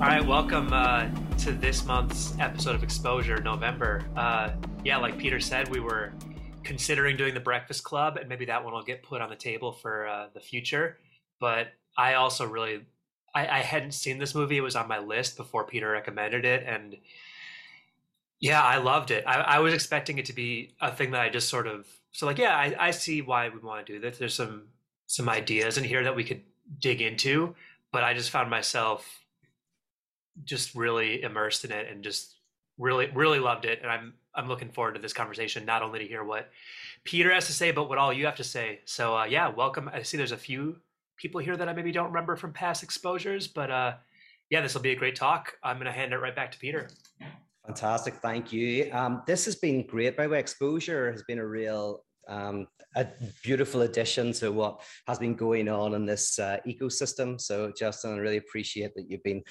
All right, welcome uh, to this month's episode of Exposure, November. Uh, yeah, like Peter said, we were considering doing the Breakfast Club, and maybe that one will get put on the table for uh, the future. But I also really, I, I hadn't seen this movie; it was on my list before Peter recommended it, and yeah, I loved it. I, I was expecting it to be a thing that I just sort of so like, yeah, I, I see why we want to do this. There's some some ideas in here that we could dig into, but I just found myself just really immersed in it and just really really loved it. And i'm i'm looking forward to this conversation not only to hear what peter has to say but what all you have to say. So uh, yeah welcome. I see there's a few people here that i maybe don't remember from past exposures but uh, yeah this will be a great talk. I'm going to hand it right back to peter. Fantastic. Thank you. Um, this has been great by the way. Exposure has been a real um, a beautiful addition to what has been going on in this uh, ecosystem. So, Justin, I really appreciate that you've been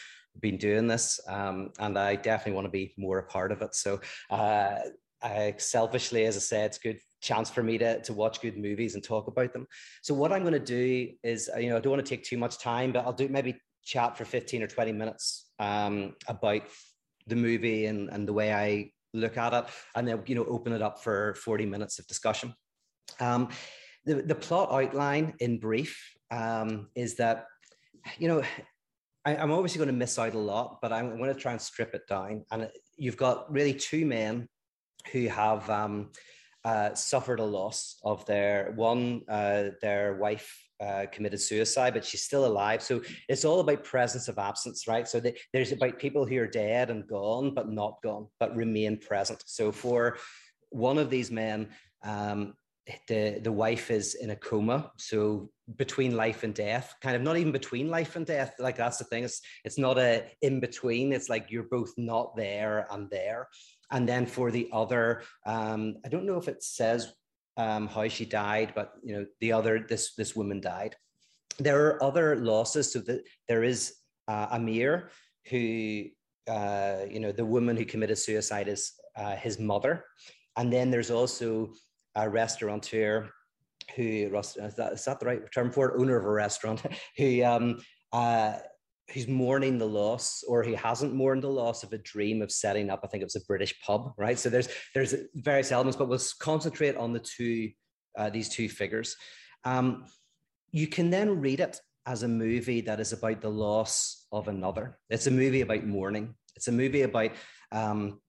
been doing this, um, and I definitely want to be more a part of it. So, uh, I selfishly, as I said, it's a good chance for me to, to watch good movies and talk about them. So, what I'm going to do is, uh, you know, I don't want to take too much time, but I'll do maybe chat for 15 or 20 minutes um, about the movie and, and the way I look at it, and then, you know, open it up for 40 minutes of discussion. Um, the, the plot outline in brief um, is that, you know, I, am obviously going to miss out a lot, but I'm going to try and strip it down. And you've got really two men who have um, uh, suffered a loss of their one, uh, their wife uh, committed suicide, but she's still alive. So it's all about presence of absence, right? So the, there's about people who are dead and gone, but not gone, but remain present. So for one of these men, um, the the wife is in a coma. So between life and death kind of not even between life and death like that's the thing. It's it's not a in between. It's like you're both not there and there. And then for the other um i don't know if it says um how she died but you know the other this this woman died. There are other losses. So that there is uh, amir who uh, you know the woman who committed suicide is uh, his mother. And then there's also a restaurateur who is that, is that the right term for it? Owner of a restaurant who um, uh, who's mourning the loss, or he hasn't mourned the loss of a dream of setting up. I think it was a British pub, right? So there's there's various elements, but we'll concentrate on the two uh, these two figures. Um, you can then read it as a movie that is about the loss of another. It's a movie about mourning. It's a movie about um,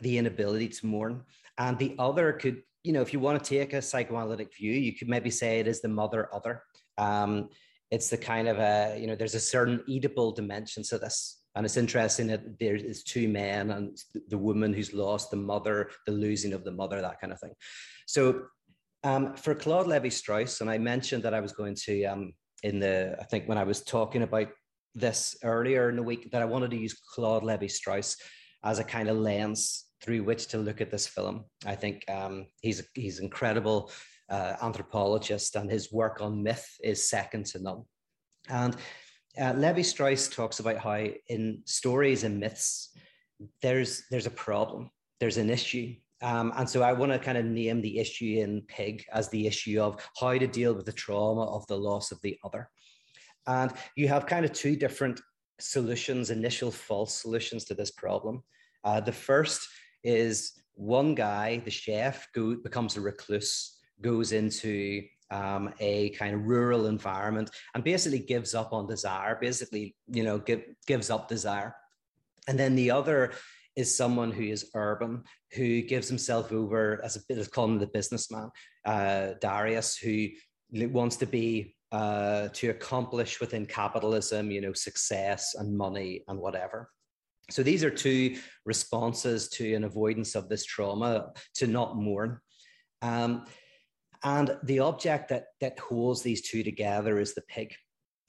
the inability to mourn, and the other could you know, if you want to take a psychoanalytic view, you could maybe say it is the mother other. Um, it's the kind of a, you know, there's a certain Oedipal dimension to this. And it's interesting that there is two men and the woman who's lost, the mother, the losing of the mother, that kind of thing. So um, for Claude Levi Strauss, and I mentioned that I was going to, um, in the, I think when I was talking about this earlier in the week, that I wanted to use Claude Levi Strauss as a kind of lens through which to look at this film. I think um, he's he's incredible uh, anthropologist, and his work on myth is second to none. And uh, Levi Strauss talks about how in stories and myths, there's there's a problem, there's an issue. Um, and so I want to kind of name the issue in Pig as the issue of how to deal with the trauma of the loss of the other. And you have kind of two different solutions, initial false solutions to this problem. Uh, the first is one guy, the chef, go, becomes a recluse, goes into um, a kind of rural environment and basically gives up on desire, basically, you know, give, gives up desire. And then the other is someone who is urban, who gives himself over as a bit of calling the businessman, uh, Darius, who wants to be uh, to accomplish within capitalism, you know, success and money and whatever. So these are two responses to an avoidance of this trauma, to not mourn. Um, and the object that, that holds these two together is the pig.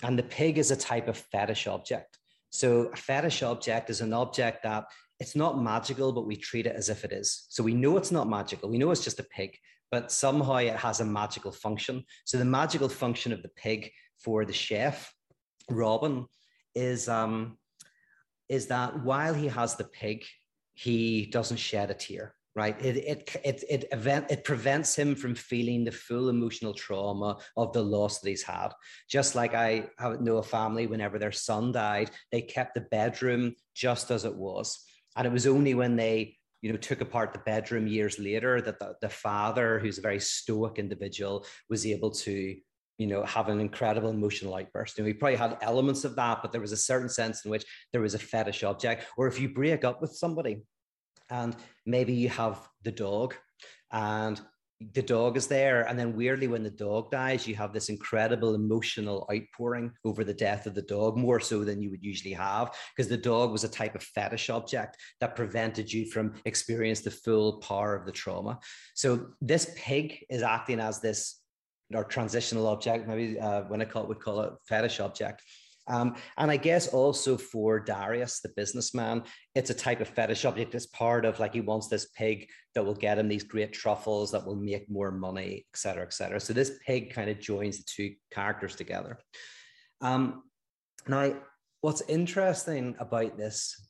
And the pig is a type of fetish object. So a fetish object is an object that it's not magical, but we treat it as if it is. So we know it's not magical. We know it's just a pig, but somehow it has a magical function. So the magical function of the pig for the chef, Robin, is um, is that while he has the pig, he doesn't shed a tear, right? It, it, it, it, event, it prevents him from feeling the full emotional trauma of the loss that he's had. Just like I know a family, whenever their son died, they kept the bedroom just as it was. And it was only when they you know, took apart the bedroom years later that the, the father, who's a very stoic individual, was able to you know, have an incredible emotional outburst. Know, he probably had elements of that, but there was a certain sense in which there was a fetish object. Or if you break up with somebody and maybe you have the dog and the dog is there and then weirdly when the dog dies you have this incredible emotional outpouring over the death of the dog more so than you would usually have because the dog was a type of fetish object that prevented you from experiencing the full power of the trauma so this pig is acting as this or transitional object maybe uh, when i call it would call it fetish object um, and I guess also for Darius, the businessman, it's a type of fetish object. It's part of like he wants this pig that will get him these great truffles that will make more money, et cetera, et cetera. So this pig kind of joins the two characters together. Um, now, what's interesting about this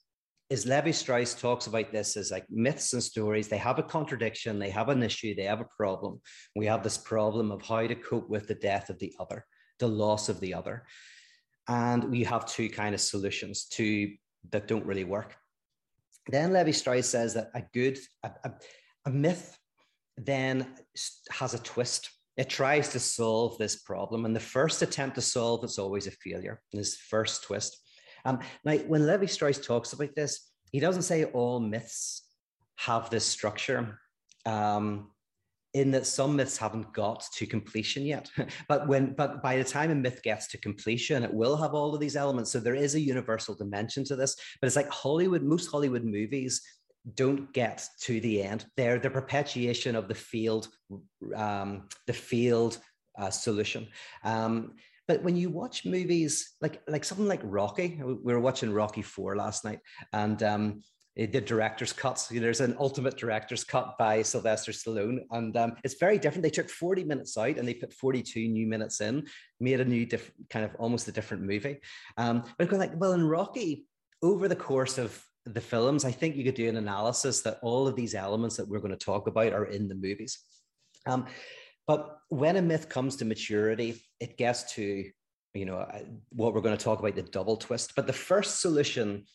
is Levi Strauss talks about this as like myths and stories. They have a contradiction, they have an issue, they have a problem. We have this problem of how to cope with the death of the other, the loss of the other and we have two kind of solutions to that don't really work. Then Levi Strauss says that a good a, a, a myth then has a twist. It tries to solve this problem, and the first attempt to solve it's always a failure. This first twist. Um, now, when Levi Strauss talks about this, he doesn't say all myths have this structure. Um, in that some myths haven't got to completion yet. but when but by the time a myth gets to completion, it will have all of these elements. So there is a universal dimension to this. But it's like Hollywood, most Hollywood movies don't get to the end. They're the perpetuation of the field, um, the field uh, solution. Um, but when you watch movies like like something like Rocky, we were watching Rocky Four last night, and um, the director's cuts. There's an ultimate director's cut by Sylvester Stallone, and um, it's very different. They took 40 minutes out and they put 42 new minutes in, made a new different kind of almost a different movie. Um, but like, well, in Rocky, over the course of the films, I think you could do an analysis that all of these elements that we're going to talk about are in the movies. Um, but when a myth comes to maturity, it gets to you know uh, what we're going to talk about the double twist. But the first solution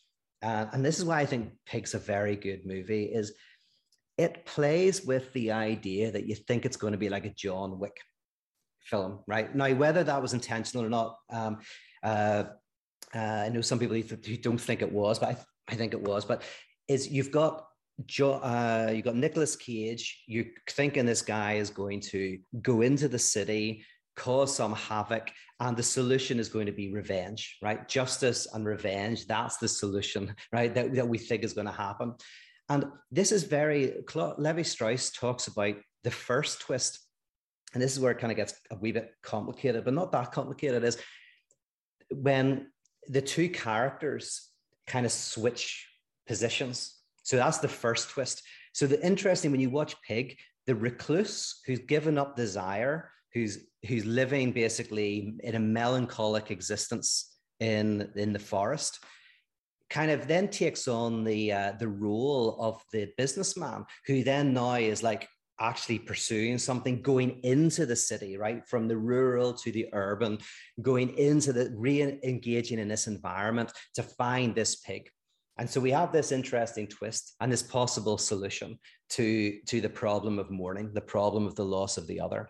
uh, and this is why I think Pig's a very good movie, is it plays with the idea that you think it's going to be like a John Wick film, right? Now, whether that was intentional or not, um, uh, uh, I know some people who don't think it was, but I, I think it was. But is you've got jo- uh, you've got Nicolas Cage. You're thinking this guy is going to go into the city, cause some havoc and the solution is going to be revenge right? Justice and revenge that's the solution right that, that we think is going to happen. And this is very levi strauss talks about the first twist and this is where it kind of gets a wee bit complicated but not that complicated is when the two characters kind of switch positions so that's the first twist. So the interesting when you watch pig the recluse who's given up desire who's who's living basically in a melancholic existence in in the forest kind of then takes on the uh, the role of the businessman who then now is like actually pursuing something going into the city right from the rural to the urban going into the re-engaging in this environment to find this pig and so we have this interesting twist and this possible solution to to the problem of mourning the problem of the loss of the other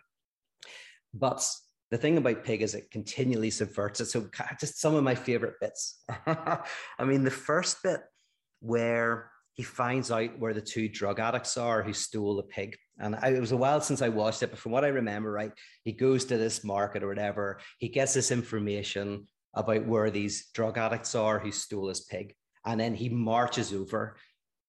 but the thing about Pig is it continually subverts it. So just some of my favorite bits. I mean, the first bit where he finds out where the two drug addicts are who stole the pig. And I, it was a while since I watched it, but from what I remember, right, he goes to this market or whatever. He gets this information about where these drug addicts are who stole his pig. And then he marches over.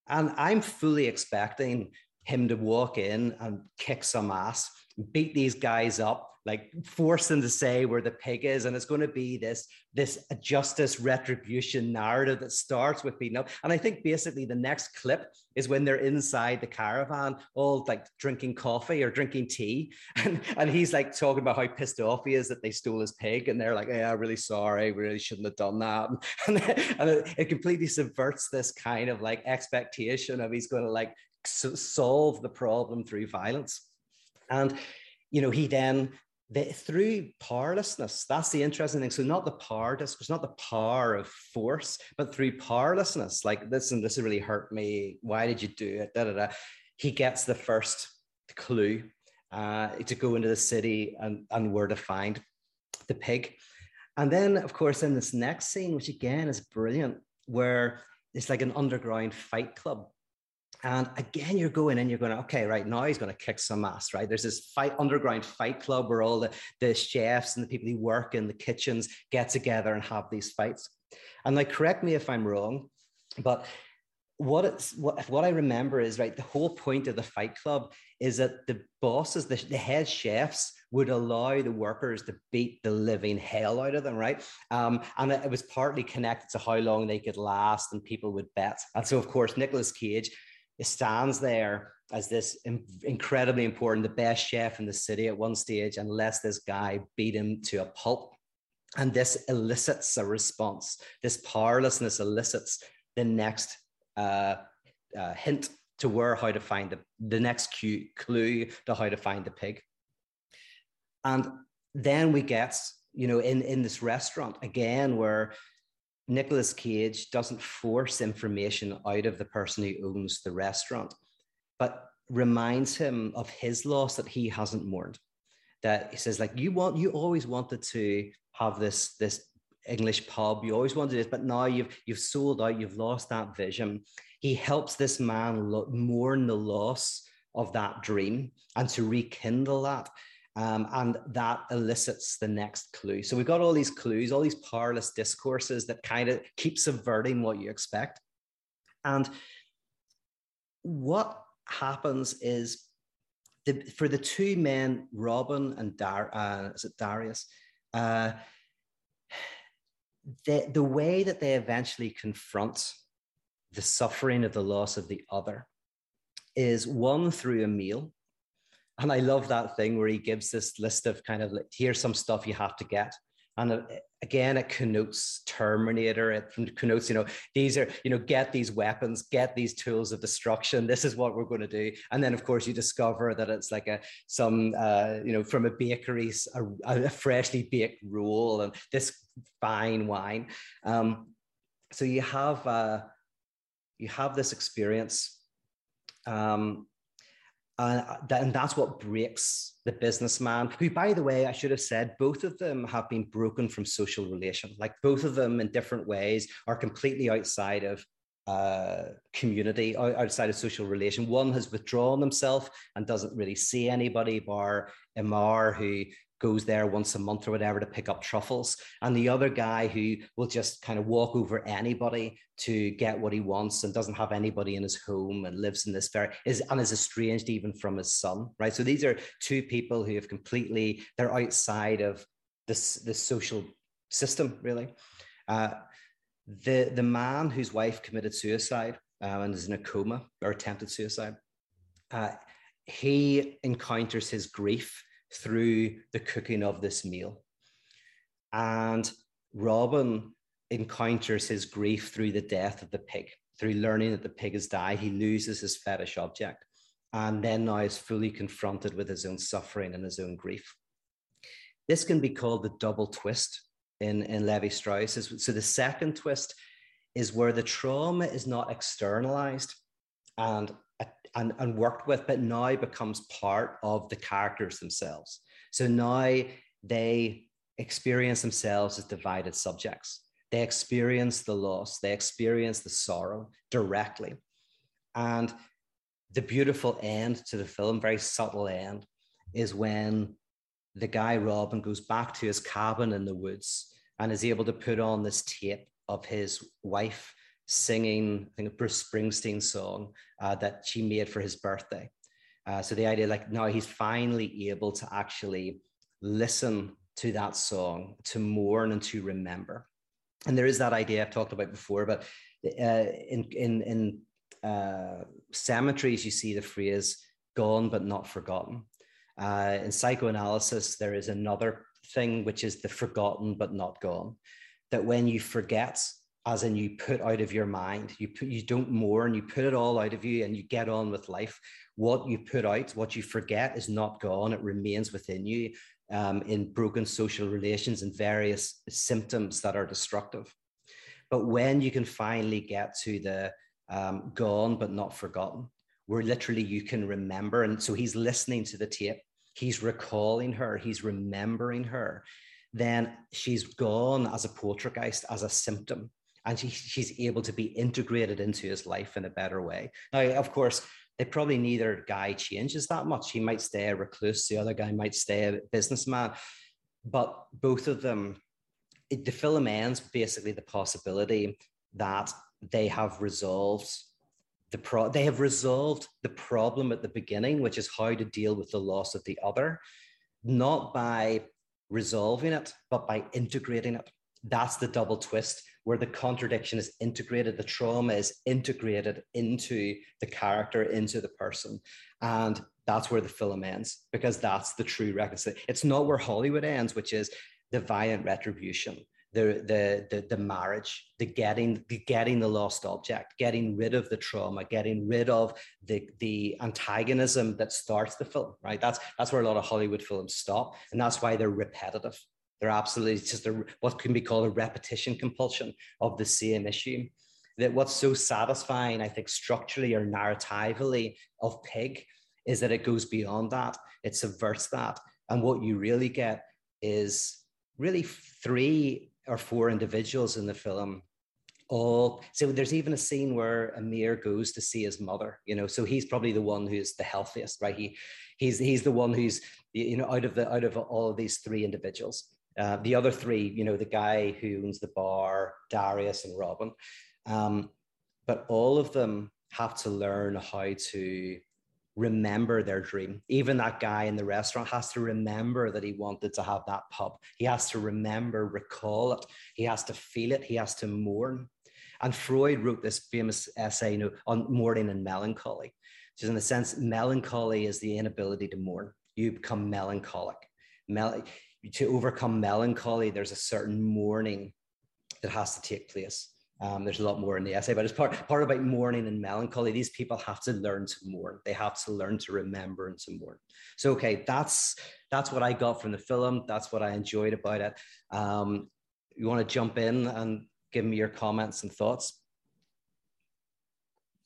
And I'm fully expecting him to walk in and kick some ass, beat these guys up, like force them to say where the pig is and it's going to be this this justice retribution narrative that starts with beating up and i think basically the next clip is when they're inside the caravan all like drinking coffee or drinking tea and, and he's like talking about how pissed off he is that they stole his pig and they're like yeah really sorry we really shouldn't have done that and, and it, it completely subverts this kind of like expectation of he's going to like solve the problem through violence. And, you know, he then, the, through powerlessness, that's the interesting thing. So not the power, it's not the power of force, but through powerlessness, like this, and this really hurt me. Why did you do it? Da, da, da. He gets the first clue uh, to go into the city and, and where to find the pig. And then, of course, in this next scene, which again is brilliant, where it's like an underground fight club. And again, you're going in, you're going, okay, right now he's going to kick some ass, right? There's this fight underground fight club where all the, the chefs and the people who work in the kitchens get together and have these fights. And like, correct me if I'm wrong, but what it's what, what I remember is right. The whole point of the Fight Club is that the bosses, the, the head chefs, would allow the workers to beat the living hell out of them, right? Um, and it, it was partly connected to how long they could last, and people would bet. And so, of course, Nicolas Cage stands there as this incredibly important, the best chef in the city at one stage, unless this guy beat him to a pulp. And this elicits a response. This powerlessness elicits the next uh, uh, hint to where how to find the, the next cue, clue to how to find the pig. And then we get, you know, in, in this restaurant again, where Nicolas Cage doesn't force information out of the person who owns the restaurant, but reminds him of his loss that he hasn't mourned. That he says, like, you want, you always wanted to have this, this English pub. You always wanted this, but now you've you've sold out. You've lost that vision. He helps this man lo- mourn the loss of that dream and to rekindle that. Um, and that elicits the next clue. So we've got all these clues, all these powerless discourses that kind of keep subverting what you expect. And what happens is the, for the two men, Robin and Dar, uh, is it Darius? Uh, the, the way that they eventually confront the suffering of the loss of the other is one through a meal. And I love that thing where he gives this list of kind of like, here's some stuff you have to get. And uh, again, it connotes Terminator. It connotes, you know, these are, you know, get these weapons, get these tools of destruction. This is what we're going to do. And then, of course, you discover that it's like a some, uh, you know, from a bakery, a, a freshly baked roll and this fine wine. Um, so you have uh, you have this experience. Um, and, that, and that's what breaks the businessman, who, by the way, I should have said, both of them have been broken from social relation. Like both of them in different ways are completely outside of uh, community, outside of social relation. One has withdrawn himself and doesn't really see anybody, bar Amir, who goes there once a month or whatever to pick up truffles, and the other guy who will just kind of walk over anybody to get what he wants and doesn't have anybody in his home and lives in this very is and is estranged even from his son, right? So these are two people who have completely they're outside of this this social system, really. Uh, the the man whose wife committed suicide uh, and is in a coma or attempted suicide, uh, he encounters his grief through the cooking of this meal. And Robin encounters his grief through the death of the pig, through learning that the pig has died. He loses his fetish object and then now is fully confronted with his own suffering and his own grief. This can be called the double twist in, in Levi Strauss. So the second twist is where the trauma is not externalized and and, and worked with, but now becomes part of the characters themselves. So now they experience themselves as divided subjects. They experience the loss, they experience the sorrow directly. And the beautiful end to the film, very subtle end, is when the guy Robin goes back to his cabin in the woods and is able to put on this tape of his wife singing, I think, a Bruce Springsteen song uh, that she made for his birthday. Uh, so the idea, like now he's finally able to actually listen to that song, to mourn and to remember. And there is that idea I've talked about before, but uh, in in in uh, cemeteries, you see the phrase "gone but not forgotten." Uh, in psychoanalysis, there is another thing which is the forgotten but not gone. That when you forget as in you put out of your mind. You put you don't mourn you put it all out of you and you get on with life. What you put out what you forget is not gone. It remains within you um, in broken social relations and various symptoms that are destructive. But when you can finally get to the um, gone but not forgotten where literally you can remember and so he's listening to the tape he's recalling her he's remembering her then she's gone as a poltergeist as a symptom and she, she's able to be integrated into his life in a better way. Now, of course, they probably neither guy changes that much. He might stay a recluse, the other guy might stay a businessman, but both of them, it, the film ends basically the possibility that they have resolved the pro they have resolved the problem at the beginning, which is how to deal with the loss of the other, not by resolving it, but by integrating it. That's the double twist where the contradiction is integrated, the trauma is integrated into the character, into the person. And that's where the film ends, because that's the true reconciliation. It's not where Hollywood ends, which is the violent retribution. The, the, the, the marriage, the getting, the getting the lost object, getting rid of the trauma, getting rid of the, the antagonism that starts the film, right? That's, that's where a lot of Hollywood films stop. And that's why they're repetitive they're absolutely just a, what can be called a repetition compulsion of the same issue. That what's so satisfying, I think, structurally or narratively of Pig is that it goes beyond that. It subverts that. And what you really get is really three or four individuals in the film all so there's even a scene where Amir goes to see his mother, you know, so he's probably the one who's the healthiest, right? He he's he's the one who's you know out of the out of all of these three individuals. Uh, the other three, you know, the guy who owns the bar, Darius and Robin, um, but all of them have to learn how to remember their dream. Even that guy in the restaurant has to remember that he wanted to have that pub. He has to remember, recall it. He has to feel it. He has to mourn. And Freud wrote this famous essay you know, on mourning and melancholy, which is in a sense, melancholy is the inability to mourn. You become melancholic. Mel- to overcome melancholy, there's a certain mourning that has to take place. Um, there's a lot more in the essay, but it's part, part about mourning and melancholy. These people have to learn to mourn. They have to learn to remember and to mourn. So, okay, that's that's what I got from the film. That's what I enjoyed about it. Um, you want to jump in and give me your comments and thoughts?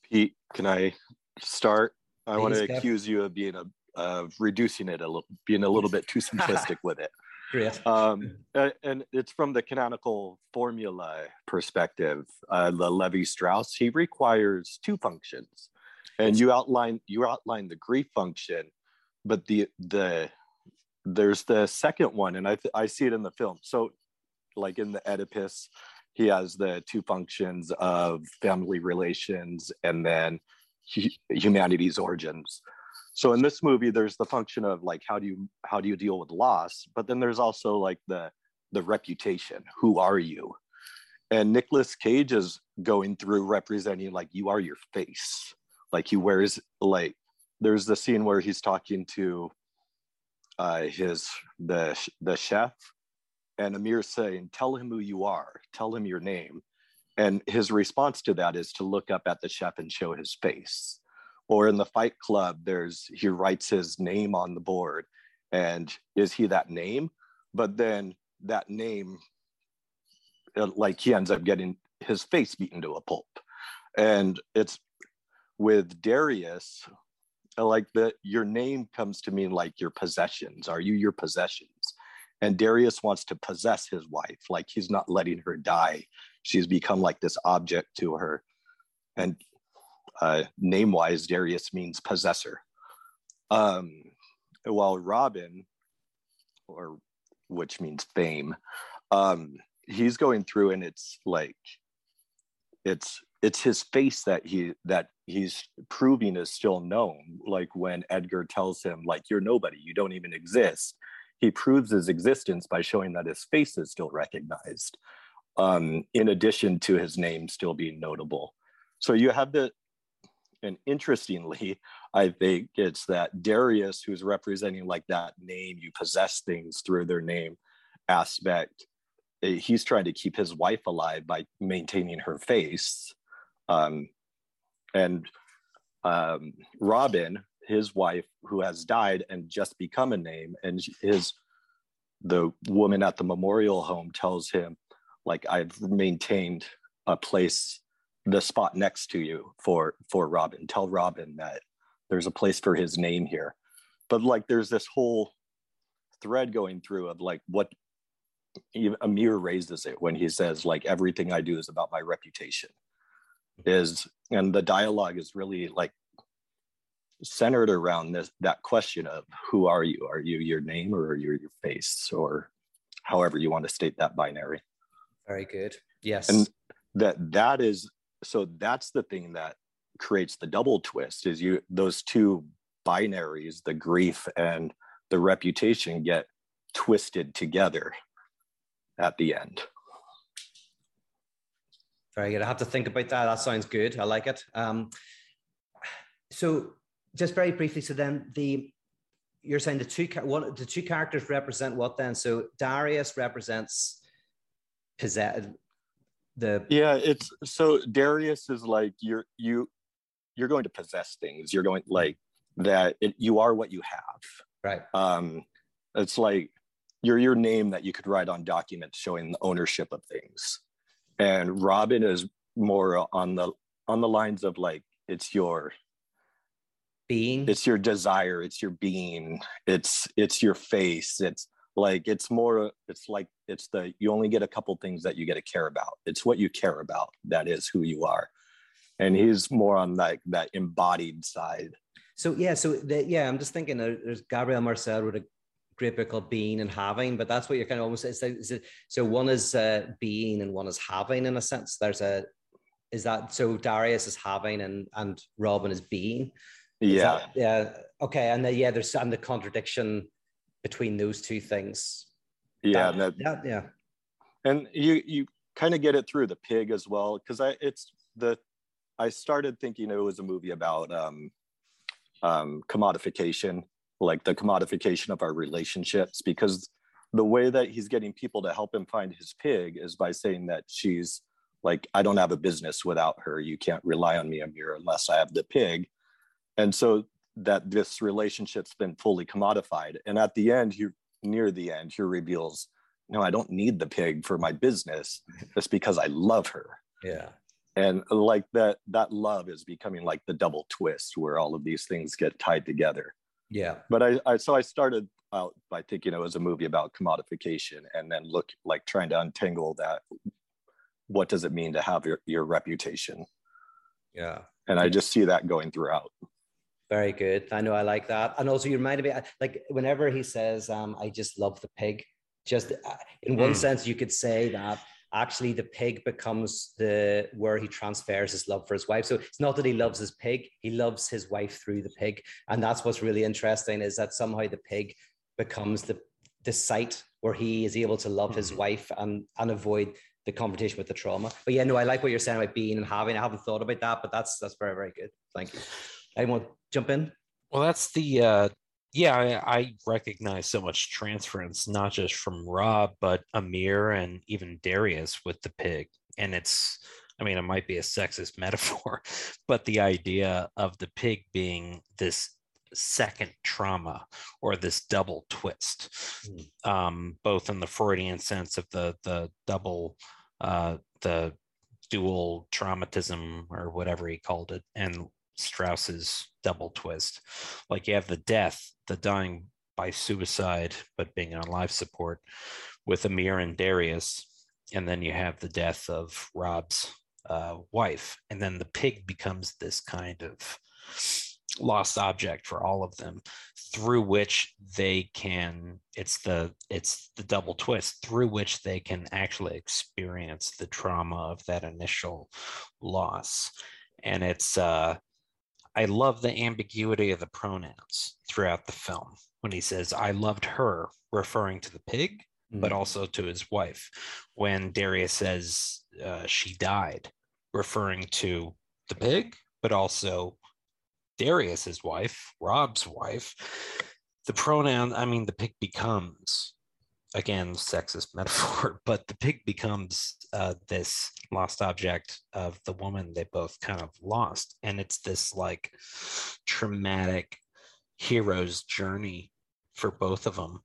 Pete, can I start? I Please, want to accuse you of being a of reducing it a little, being a little bit too simplistic with it. Great. Um, and it's from the canonical formula perspective. Uh, the Levi Strauss he requires two functions, and you outline you outline the grief function, but the the there's the second one, and I th- I see it in the film. So, like in the Oedipus, he has the two functions of family relations and then hu- humanity's origins so in this movie there's the function of like how do you how do you deal with loss? But then there's also like the the reputation. Who are you? And Nicolas Cage is going through representing like you are your face. Like he wears like there's the scene where he's talking to uh his the the chef and Amir saying tell him who you are. Tell him your name. And his response to that is to look up at the chef and show his face or in the fight club there's he writes his name on the board. And is he that name? But then that name uh, like he ends up getting his face beaten to a pulp. And it's with darius uh, like that your name comes to mean like your possessions. Are you your possessions? And darius wants to possess his wife. Like he's not letting her die. She's become like this object to her. And uh, name wise, Darius means possessor. Um, while Robin, or which means fame, um, he's going through and it's like it's it's his face that he that he's proving is still known. Like when edgar tells him like you're nobody. You don't even exist he proves his existence by showing that his face is still recognized um, in addition to his name still being notable. So you have the and interestingly, I think it's that Darius, who's representing like that name, you possess things through their name aspect, he's trying to keep his wife alive by maintaining her face um, and um, robin his wife who has died and just become a name and his the woman at the memorial home tells him like i've maintained a place the spot next to you for for robin. Tell robin that there's a place for his name here. But like there's this whole thread going through of like what amir raises it when he says like everything i do is about my reputation is and the dialogue is really like centered around this that question of who are you? Are you your name or are you your face? or however you want to state that binary. Very good. Yes. And that that is so that's the thing that creates the double twist is you those two binaries the grief and the reputation get twisted together at the end. Very good. I have to think about that. That sounds good. I like it. Um, so just very briefly so then the you're saying the two the two characters represent what then? So darius represents possess the yeah it's so darius is like you're you you're going to possess things. You're going like that it, you are what you have. Right. Um it's like you're your name that you could write on documents showing the ownership of things. And robin is more on the on the lines of like it's your being. It's your desire. It's your being. It's it's your face. It's like it's more it's like it's the you only get a couple things that you get to care about. It's what you care about that is who you are. And he's more on like that embodied side. So yeah so the, yeah i'm just thinking uh, there's gabriel marcel wrote a great book called being and having but that's what you're kind of almost it's like, it, so one is uh, being and one is having in a sense. There's a is that so darius is having and and robin is being. Yeah that, yeah okay and then yeah there's and the contradiction between those two things. Yeah, that, that, yeah. And you you kind of get it through the pig as well because I it's the I started thinking it was a movie about um, um, commodification, like the commodification of our relationships, because the way that he's getting people to help him find his pig is by saying that she's like, I don't have a business without her. You can't rely on me, Amir, unless I have the pig. And so that this relationship's been fully commodified. And at the end, he near the end, he reveals, no, I don't need the pig for my business. It's because I love her. Yeah. And like that, that love is becoming like the double twist where all of these things get tied together. Yeah. But I, I so I started out by thinking it was a movie about commodification and then look like trying to untangle that. What does it mean to have your, your reputation? Yeah. And I just see that going throughout. Very good. I know I like that. And also, you reminded me, like, whenever he says, um, I just love the pig, just uh, in one mm. sense, you could say that actually the pig becomes the where he transfers his love for his wife. So it's not that he loves his pig, he loves his wife through the pig. And that's what's really interesting is that somehow the pig becomes the, the site where he is able to love his mm. wife and, and avoid the confrontation with the trauma. But yeah, no, I like what you're saying about being and having. I haven't thought about that, but that's that's very, very good. Thank you. Anyone jump in? Well, that's the uh, yeah. I, I, recognize so much transference, not just from Rob, but Amir and even Darius with the pig. And it's, I mean, it might be a sexist metaphor, but the idea of the pig being this second trauma or this double twist, mm. um, both in the Freudian sense of the the double, uh, the dual traumatism or whatever he called it, and Strauss's double twist. Like you have the death, the dying by suicide, but being on life support with Amir and Darius. And then you have the death of Rob's uh, wife. And then the pig becomes this kind of lost object for all of them through which they can it's the it's the double twist through which they can actually experience the trauma of that initial loss and it's uh I love the ambiguity of the pronouns throughout the film when he says, I loved her, referring to the pig, mm-hmm. but also to his wife. When Darius says uh, she died, referring to the pig, but also Darius's wife, Rob's wife. The pronoun, I mean, the pig becomes again sexist metaphor but the pig becomes uh, this lost object of the woman they both kind of lost. And it's this like traumatic hero's journey for both of them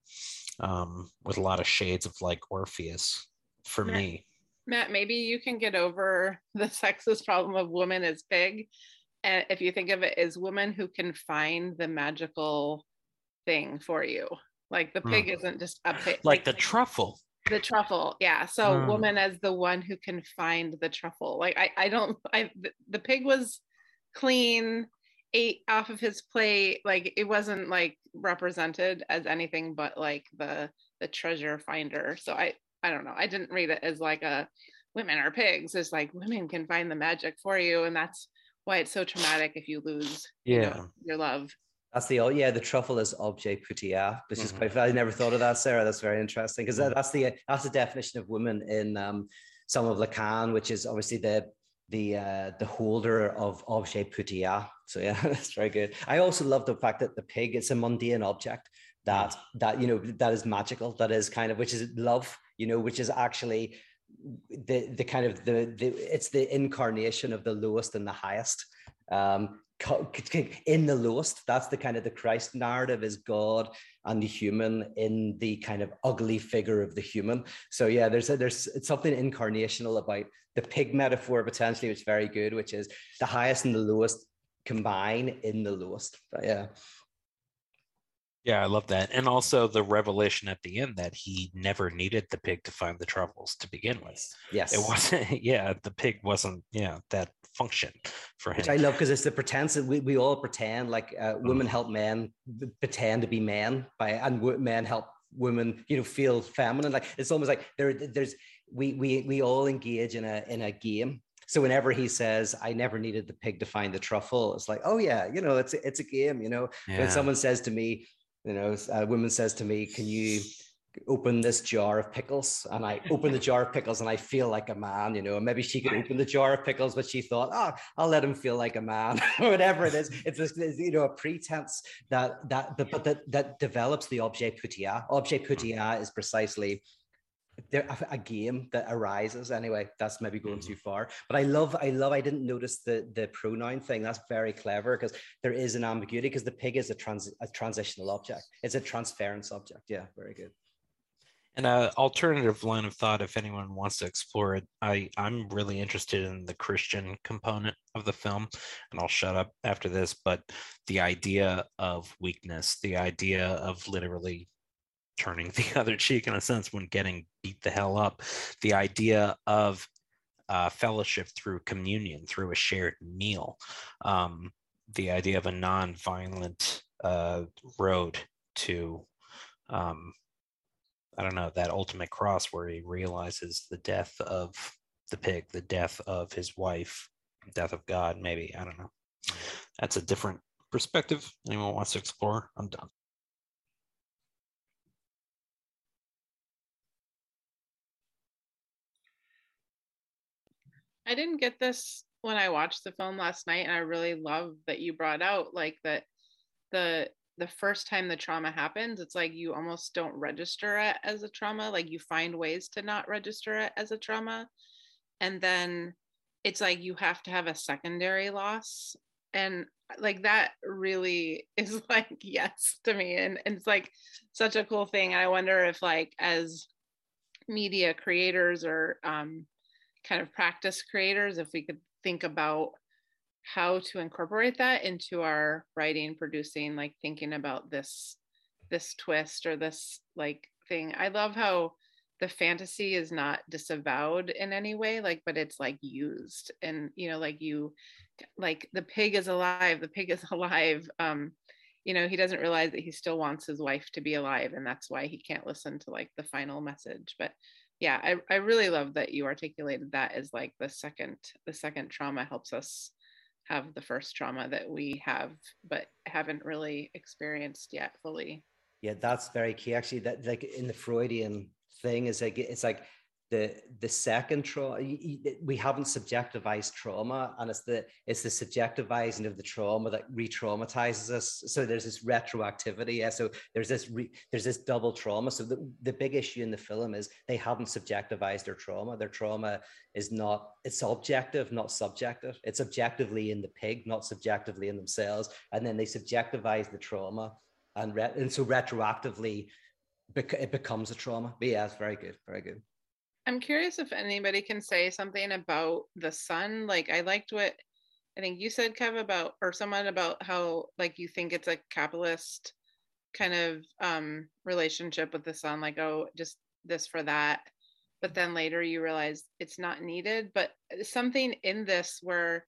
um, with a lot of shades of like orpheus for Matt, me. Matt maybe you can get over the sexist problem of woman as pig. And if you think of it as women who can find the magical thing for you like the pig Mm. isn't just a pig like the truffle. The truffle yeah. So Mm. woman as the one who can find the truffle. Like i i don't i the, the pig was clean ate off of his plate. Like it wasn't like represented as anything but like the the treasure finder. So i i don't know. I didn't read it as like a women are pigs. It's like women can find the magic for you. And that's why it's so traumatic if you lose you know, Yeah. your love That's the yeah. The truffle is objet petit a, which is Mhm. quite. I never thought of that, Sarah. That's very interesting because Mhm. that's the that's the definition of women in um, some of Lacan, which is obviously the the uh, the holder of objet petit a. So yeah, that's very good. I also love the fact that the pig is a mundane object that that you know that is magical. That is kind of which is love. You know, which is actually the the kind of the, the it's the incarnation of the lowest and the highest um in the lowest that's the kind of the christ narrative is god and the human in the kind of ugly figure of the human. So yeah there's a, there's something incarnational about the pig metaphor potentially which is very good which is the highest and the lowest combine in the lowest but yeah Yeah, I love that. And also the revelation at the end that he never needed the pig to find the truffles to begin with. yes It wasn't, yeah, the pig wasn't, yeah, that function for him. which I love because it's the pretense that we, we all pretend like uh, women Mhm. help men pretend to be men by and men help women you know feel feminine like it's almost like there there's we we we all engage in a in a game so whenever he says I never needed the pig to find the truffle it's like oh yeah you know it's a, it's a game you know when someone says to me you know a woman says to me can you open this jar of pickles and I open the jar of pickles and I feel like a man, you know, and maybe she could open the jar of pickles, but she thought, oh, I'll let him feel like a man whatever it is. It's this, this, you know, a pretense that, that, but, but that, that develops the objet petit a. Objet petit a is precisely there a, a game that arises anyway that's maybe going Mhm. too far but i love i love i didn't notice the the pronoun thing that's very clever because there is an ambiguity because the pig is a trans a transitional object it's a transference object yeah very good And An uh, alternative line of thought, if anyone wants to explore it, I, I'm really interested in the Christian component of the film, and I'll shut up after this. But the idea of weakness, the idea of literally turning the other cheek in a sense when getting beat the hell up, the idea of uh, fellowship through communion, through a shared meal, um, the idea of a non-violent uh, road to um, I don't know, that ultimate cross where he realizes the death of the pig, the death of his wife, death of God, maybe. I don't know. That's a different perspective. Anyone wants to explore? I'm done. I didn't get this when I watched the film last night, and I really love that you brought out like that the the first time the trauma happens, it's like you almost don't register it as a trauma. Like you find ways to not register it as a trauma. And then it's like you have to have a secondary loss. And like that really is like yes to me. And, and it's like such a cool thing. I wonder if like as media creators or um kind of practice creators if we could think about how to incorporate that into our writing producing like thinking about this this twist or this like thing. I love how the fantasy is not disavowed in any way like but it's like used. And you know like you like the pig is alive the pig is alive. Um you know he doesn't realize that he still wants his wife to be alive and that's why he can't listen to like the final message. But yeah i, I really love that you articulated that as like the second the second trauma helps us have the first trauma that we have but haven't really experienced yet fully Yeah, that's very key. Actually, that like in the Freudian thing is like it's like the the second trauma we haven't subjectivized trauma and it's the it's the subjectivizing of the trauma that re-traumatizes us. So there's this retroactivity yeah so there's this re, there's this double trauma. So the, the big issue in the film is they haven't subjectivized their trauma. Their trauma is not it's objective not subjective. It's objectively in the pig not subjectively in themselves. And then they subjectivize the trauma and, re, and so retroactively it becomes a trauma. But yeah it's very good very good I'm curious if anybody can say something about the son. Like I liked what I think you said, Kev, about or someone about how like you think it's a capitalist kind of um relationship with the son, like, oh, just this for that. But then later you realize it's not needed. But something in this where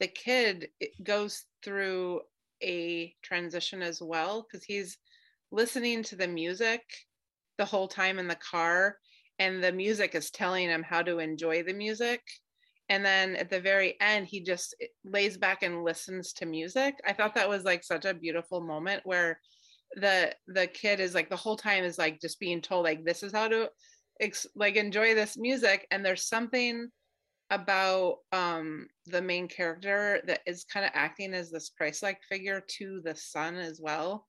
the kid goes through a transition as well, because he's listening to the music the whole time in the car and the music is telling him how to enjoy the music. And then at the very end he just lays back and listens to music. I thought that was like such a beautiful moment where the the kid is like the whole time is like just being told like this is how to ex- like enjoy this music. And there's something about um the main character that is kind of acting as this christ-like figure to the son as well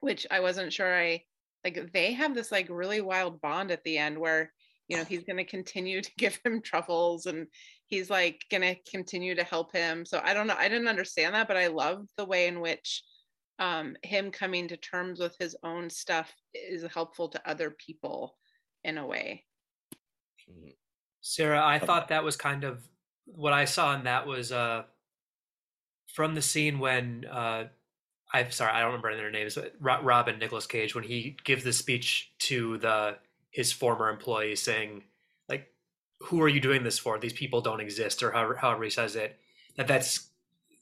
which i wasn't sure i like they have this like really wild bond at the end where you know he's going to continue to give him truffles and he's like going to continue to help him so i don't know i didn't understand that but i love the way in which um, him coming to terms with his own stuff is helpful to other people in a way mm-hmm. sarah i thought that was kind of what i saw in that was uh from the scene when uh I'm sorry, I don't remember their names, but Robin Nicolas Cage when he gives the speech to the his former employees saying like who are you doing this for? These people don't exist or however, however he says it. That that's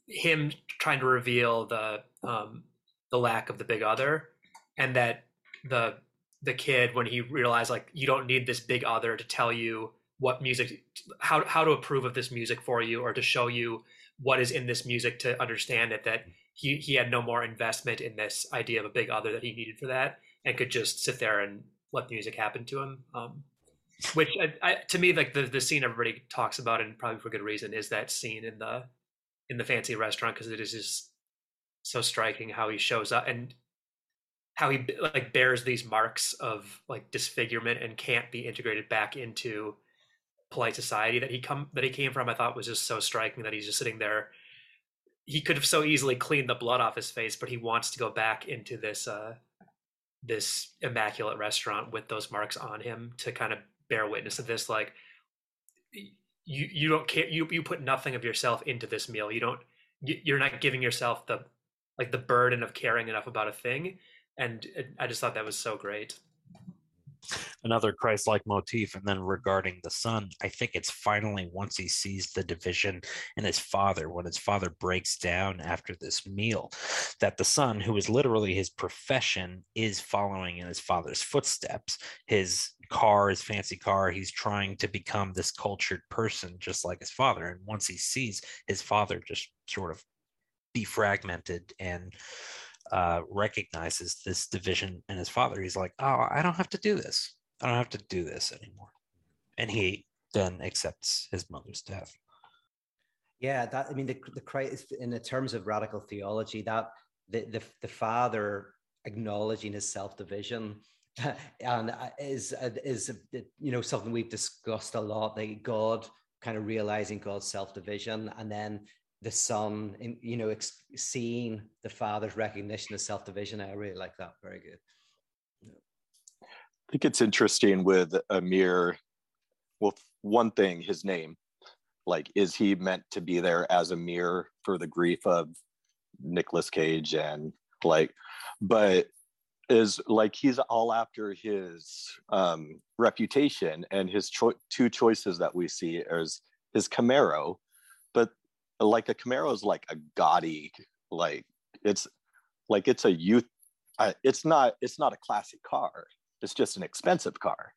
him trying to reveal the um the lack of the big other and that the the kid when he realized like you don't need this big other to tell you what music how how to approve of this music for you or to show you what is in this music to understand it that he he had no more investment in this idea of a big other that he needed for that, and could just sit there and let the music happen to him. Um, which I, I, to me, like the the scene everybody talks about, and probably for good reason, is that scene in the in the fancy restaurant because it is just so striking how he shows up and how he like bears these marks of like disfigurement and can't be integrated back into polite society that he come that he came from. I thought was just so striking that he's just sitting there he could have so easily cleaned the blood off his face, but he wants to go back into this uh, this immaculate restaurant with those marks on him to kind of bear witness of this. Like you you don't care you you put nothing of yourself into this meal. You don't you're not giving yourself the like the burden of caring enough about a thing. And I just thought that was so great another Christ-like motif. And then regarding the son, I think it's finally once he sees the division in his father, when his father breaks down after this meal, that the son, who is literally his profession, is following in his father's footsteps. His car, his fancy car, he's trying to become this cultured person just like his father. And once he sees his father just sort of defragmented and uh, recognizes this division in his father. He's like, oh, I don't have to do this. I don't have to do this anymore. And he then accepts his mother's death. Yeah, that I mean, the the in the terms of radical theology, that the the, the father acknowledging his self division and uh, is uh, is you know something we've discussed a lot. That God kind of realizing God's self division, and then the son, in, you know, ex- seeing the father's recognition of self division. I really like that. Very good. I think it's interesting with Amir. Well, one thing, his name, like, is he meant to be there as a mirror for the grief of Nicolas Cage and like, but is like he's all after his um, reputation and his cho- two choices that we see is his Camaro, like a Camaro is like a gaudy, like it's like it's a youth. Uh, it's not. It's not a classic car. It's just an expensive car.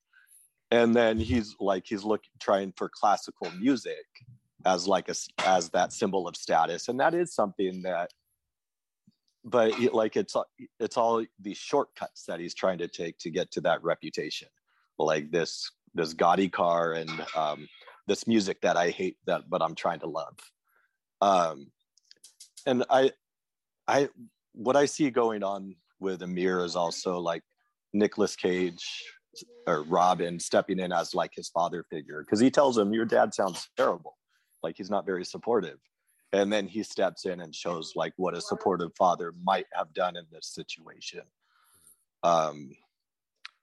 And then he's like he's looking trying for classical music as like a as that symbol of status, and that is something that. But it, like it's it's all these shortcuts that he's trying to take to get to that reputation, like this this gaudy car and um, this music that I hate that but I'm trying to love. Um, and I I what I see going on with Amir is also like Nicolas Cage or Robin stepping in as like his father figure because he tells him your dad sounds terrible, like he's not very supportive, and then he steps in and shows like what a supportive father might have done in this situation, um,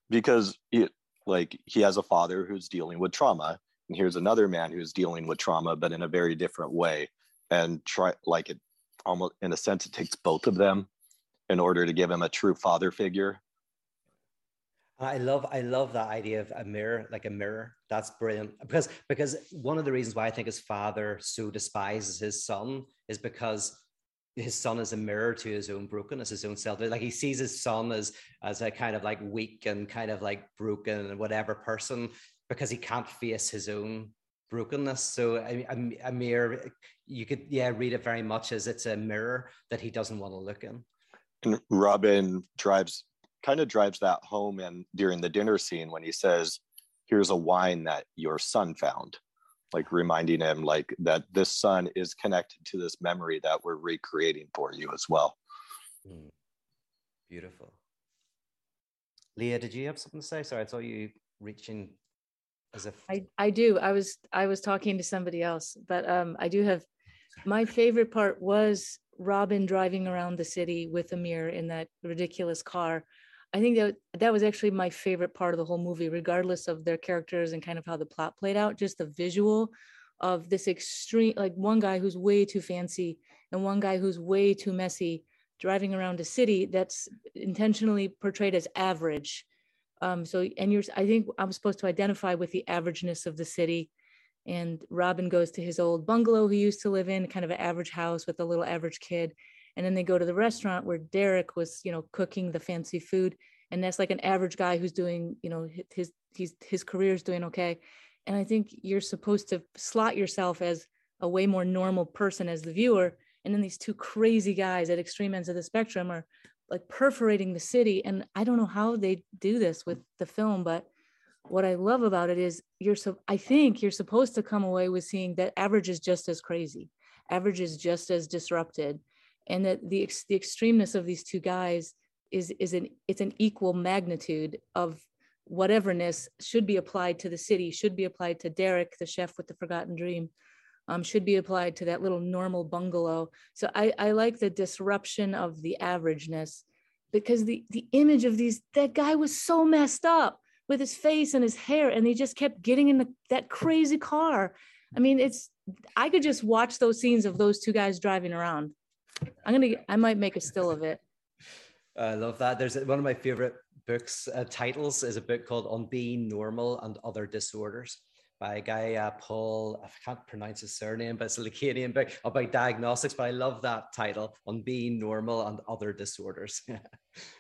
because it like he has a father who's dealing with trauma, and here's another man who's dealing with trauma but in a very different way, and try like it almost in a sense it takes both of them in order to give him a true father figure I love I love that idea of a mirror, like a mirror. That's brilliant because because one of the reasons why I think his father so despises his son is because his son is a mirror to his own brokenness, his own self. Like he sees his son as as a kind of like weak and kind of like broken and whatever person because he can't face his own brokenness. So a, a, a mirror, you could yeah read it very much as it's a mirror that he doesn't want to look in. And Robin drives kind of drives that home and during the dinner scene when he says here's a wine that your son found like reminding him like that this son is connected to this memory that we're recreating for you as well mm. beautiful leah did you have something to say sorry i saw you reaching as if i i do i was i was talking to somebody else but um i do have my favorite part was robin driving around the city with amir in that ridiculous car I think that that was actually my favorite part of the whole movie, regardless of their characters and kind of how the plot played out. Just the visual of this extreme, like one guy who's way too fancy and one guy who's way too messy driving around a city that's intentionally portrayed as average. Um, so, and you're, I think I'm supposed to identify with the averageness of the city. And Robin goes to his old bungalow he used to live in, kind of an average house with a little average kid and then they go to the restaurant where Derek was, you know, cooking the fancy food, and that's like an average guy who's doing, you know, his his his career is doing okay, and I think you're supposed to slot yourself as a way more normal person as the viewer, and then these two crazy guys at extreme ends of the spectrum are like perforating the city, and I don't know how they do this with the film, but what I love about it is you're so I think you're supposed to come away with seeing that average is just as crazy, average is just as disrupted and that the the extremeness of these two guys is is an it's an equal magnitude of whateverness should be applied to the city should be applied to derek the chef with the forgotten dream um, should be applied to that little normal bungalow. So I, I like the disruption of the averageness because the the image of these that guy was so messed up with his face and his hair and he just kept getting in the, that crazy car i mean it's i could just watch those scenes of those two guys driving around I'm gonna. I might make a still of it. I love that. There's one of my favorite books uh, titles is a book called On Being Normal and Other Disorders by a guy uh, Paul. I can't pronounce his surname, but it's a Lacanian book about diagnostics. But I love that title on being normal and other disorders.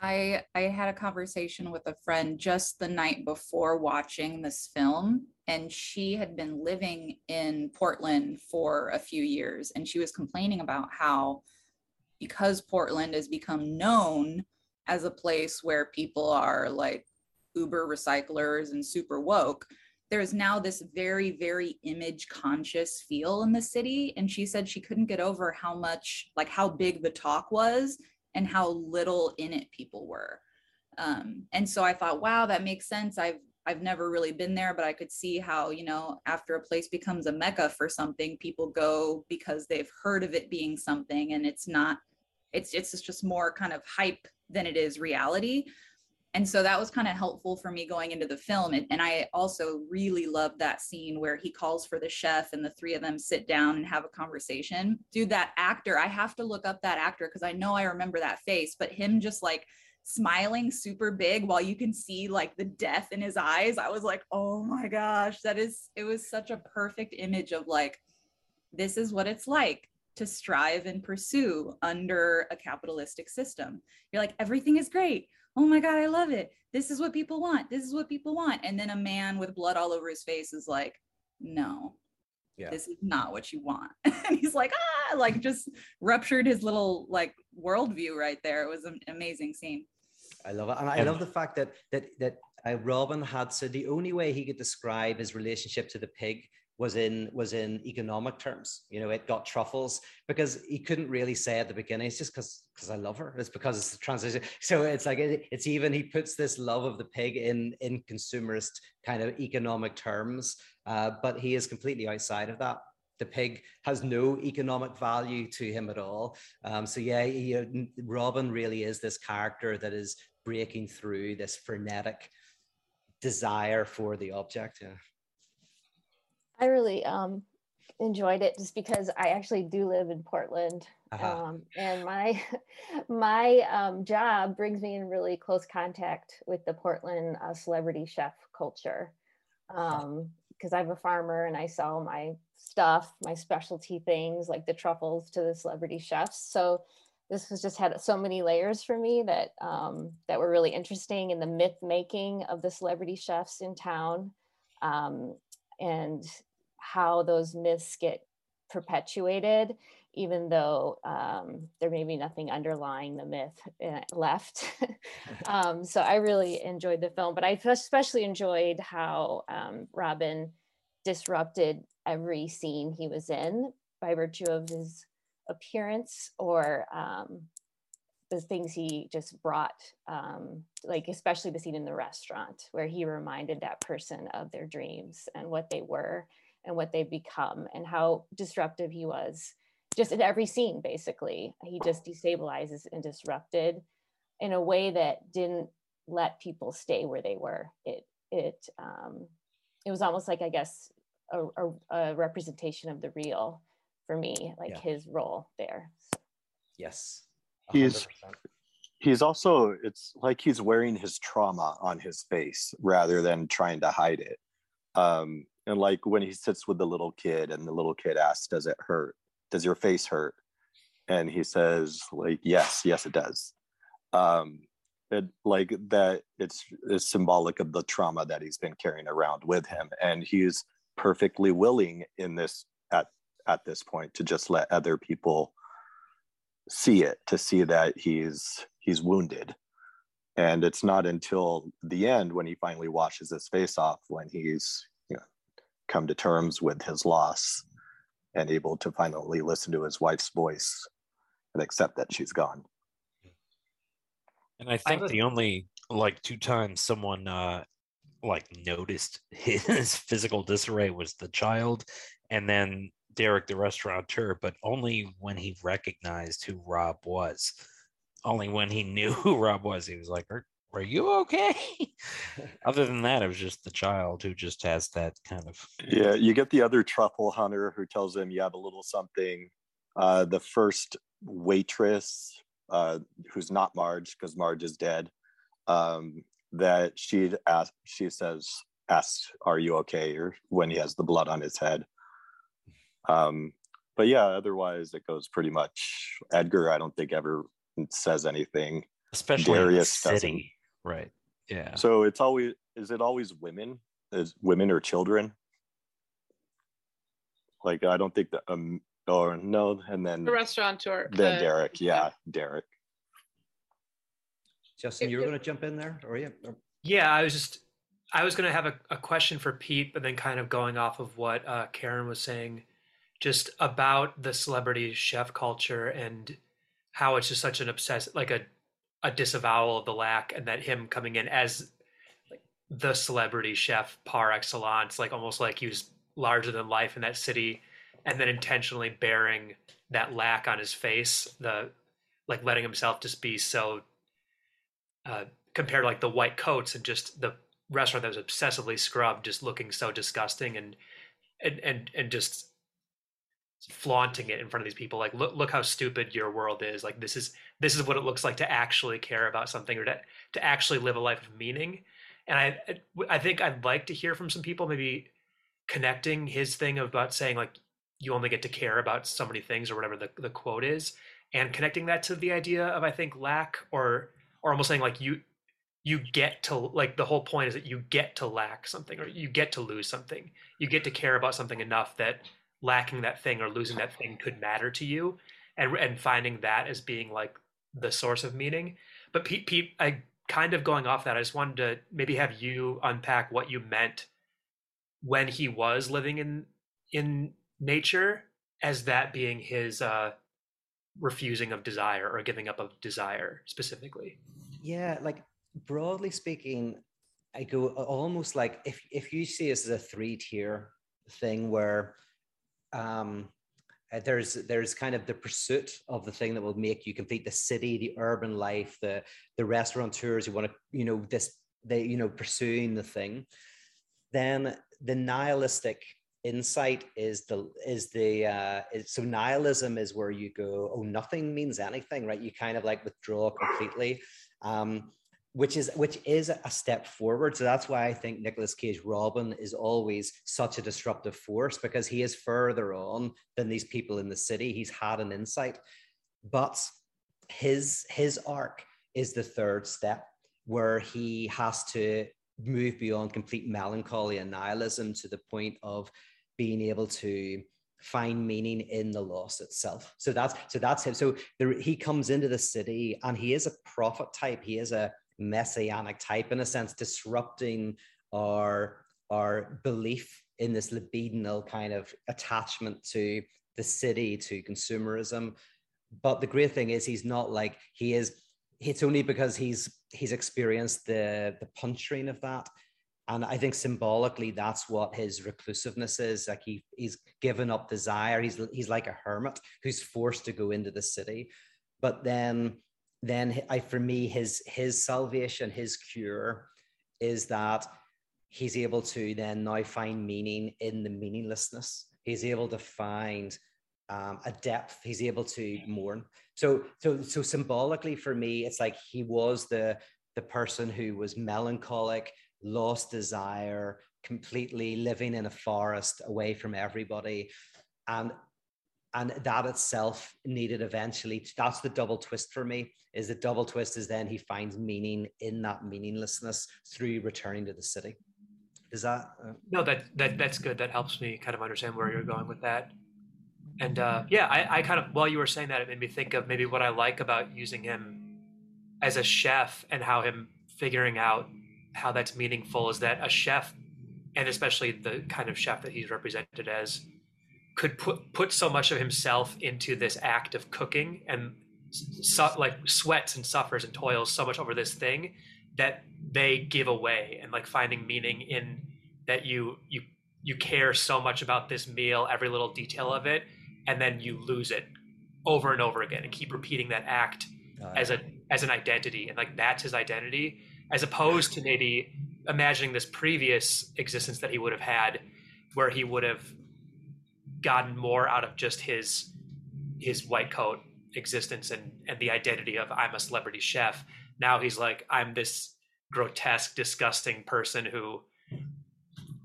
I I had a conversation with a friend just the night before watching this film and she had been living in Portland for a few years and she was complaining about how because Portland has become known as a place where people are like uber recyclers and super woke there's now this very very image conscious feel in the city and she said she couldn't get over how much like how big the talk was and how little in it people were um, and so i thought wow that makes sense i've I've never really been there, but I could see how, you know, after a place becomes a mecca for something, people go because they've heard of it being something and it's not it's it's just more kind of hype than it is reality. And so that was kind of helpful for me going into the film. And, and I also really loved that scene where he calls for the chef and the three of them sit down and have a conversation. Dude, that actor, I have to look up that actor because I know I remember that face, but him just like smiling super big while you can see like the death in his eyes. I was like, oh my gosh, that is, it was such a perfect image of like, this is what it's like to strive and pursue under a capitalistic system. You're like, everything is great. Oh my God, I love it. This is what people want. This is what people want. And then a man with blood all over his face is like, no, yeah. this is not what you want. and he's like, ah, like just ruptured his little like worldview right there. It was an amazing scene. I love it, and I love the fact that that that uh, Robin had said the only way he could describe his relationship to the pig was in was in economic terms. You know, it got truffles because he couldn't really say at the beginning. It's just because because I love her. It's because it's the transition. So it's like it, it's even he puts this love of the pig in in consumerist kind of economic terms, uh, but he is completely outside of that. The pig has no economic value to him at all. Um, so yeah, he, uh, Robin really is this character that is breaking through this frenetic desire for the object. Yeah. I really um, enjoyed it just because I actually do live in Portland, uh-huh. um, and my my um, job brings me in really close contact with the Portland uh, celebrity chef culture. Because um, I'm a farmer and I sell my stuff, my specialty things like the truffles to the celebrity chefs. So this has just had so many layers for me that um, that were really interesting in the myth making of the celebrity chefs in town. Um, and how those myths get perpetuated, even though um, there may be nothing underlying the myth eh, left. um, so I really enjoyed the film, but I especially enjoyed how um, Robin disrupted every scene he was in by virtue of his appearance or um, the things he just brought, um, like especially the scene in the restaurant where he reminded that person of their dreams and what they were and what they've become and how disruptive he was just in every scene basically. He just destabilizes and disrupted in a way that didn't let people stay where they were. It it um it was almost like i guess a, a, a representation of the real for me like yeah. his role there. Yes he's he's also it's like he's wearing his trauma on his face rather than trying to hide it. Um and like when he sits with the little kid and the little kid asks does it hurt? Does your face hurt? And he says like yes yes it does. Um it like that it's, it's symbolic of the trauma that he's been carrying around with him. And he's perfectly willing in this at at this point to just let other people see it to see that he's he's wounded. And it's not until the end when he finally washes his face off when he's you know come to terms with his loss and able to finally listen to his wife's voice and accept that she's gone. And i think I the only like two times someone uh like noticed his physical disarray was the child. And then Derek the restaurateur, but only when he recognized who Rob was. Only when he knew who Rob was, he was like, "Are, are you okay?" Other than that, it was just the child who just has that kind of. Yeah, you get the other truffle hunter who tells him you have a little something. Uh, the first waitress, uh, who's not Marge because Marge is dead, um, that she asked, she says, asks, "Are you okay?" Or when he has the blood on his head um, but yeah, otherwise it goes pretty much. Edgar, I don't think ever says anything. Especially Darius in the city, doesn't. right? Yeah. So it's always is it always women? Is women or children? Like I don't think that um or no, and then the restaurateur. Then Derek, yeah, Derek. Justin, you were going to jump in there, or yeah? Yeah, I was just I was going to have a, a, question for Pete, but then kind of going off of what uh, Karen was saying just about the celebrity chef culture and how it's just such an obsessed like a a disavowal of the lack and that him coming in as like the celebrity chef par excellence like almost like he was larger than life in that city and then intentionally bearing that lack on his face the like letting himself just be so uh compared to like the white coats and just the restaurant that was obsessively scrubbed just looking so disgusting and and and, and just flaunting it in front of these people like look look how stupid your world is. Like this is this is what it looks like to actually care about something or to to actually live a life of meaning. And i i think i'd like to hear from some people maybe connecting his thing about saying like you only get to care about so many things or whatever the, the quote is and connecting that to the idea of i think lack or or almost saying like you you get to like the whole point is that you get to lack something or you get to lose something. You get to care about something enough that lacking that thing or losing that thing could matter to you and and finding that as being like the source of meaning but pete, pete i kind of going off that, I just wanted to maybe have you unpack what you meant when he was living in in nature as that being his uh, refusing of desire or giving up of desire specifically. Yeah, like broadly speaking, I go almost like if if you see this as a three tier thing where um, uh, there's there's kind of the pursuit of the thing that will make you complete the city, the urban life, the the restaurateurs who want to you know this they you know pursuing the thing. Then the nihilistic insight is the is the uh, is, so nihilism is where you go oh nothing means anything right you kind of like withdraw completely um, which is which is a step forward. So that's why I think Nicolas Cage Robin is always such a disruptive force because he is further on than these people in the city. He's had an insight, but his his arc is the third step where he has to move beyond complete melancholy and nihilism to the point of being able to find meaning in the loss itself. So that's so that's him. So there, he comes into the city and he is a prophet type. He is a messianic type in a sense, disrupting our our belief in this libidinal kind of attachment to the city, to consumerism. But the great thing is he's not like he is, it's only because he's he's experienced the the puncturing of that. And I think symbolically that's what his reclusiveness is. Like he he's given up desire. He's he's like a hermit who's forced to go into the city. But then then I, for me, his his salvation, his cure, is that he's able to then now find meaning in the meaninglessness. He's able to find um, a depth. He's able to mourn. So, so, so symbolically for me, it's like he was the the person who was melancholic, lost desire, completely living in a forest away from everybody, and and that itself needed eventually that's the double twist for me is the double twist is then he finds meaning in that meaninglessness through returning to the city. Is that uh... no that that that's good. That helps me kind of understand where you're going with that. And uh, yeah I, I kind of while you were saying that it made me think of maybe what i like about using him as a chef and how him figuring out how that's meaningful is that a chef and especially the kind of chef that he's represented as could put put so much of himself into this act of cooking and like sweats and suffers and toils so much over this thing that they give away and like finding meaning in that you you you care so much about this meal every little detail of it and then you lose it over and over again and keep repeating that act oh, as a as an identity. And like that's his identity as opposed to maybe imagining this previous existence that he would have had where he would have gotten more out of just his his white coat existence and and the identity of I'm a celebrity chef. Now he's like I'm this grotesque, disgusting person who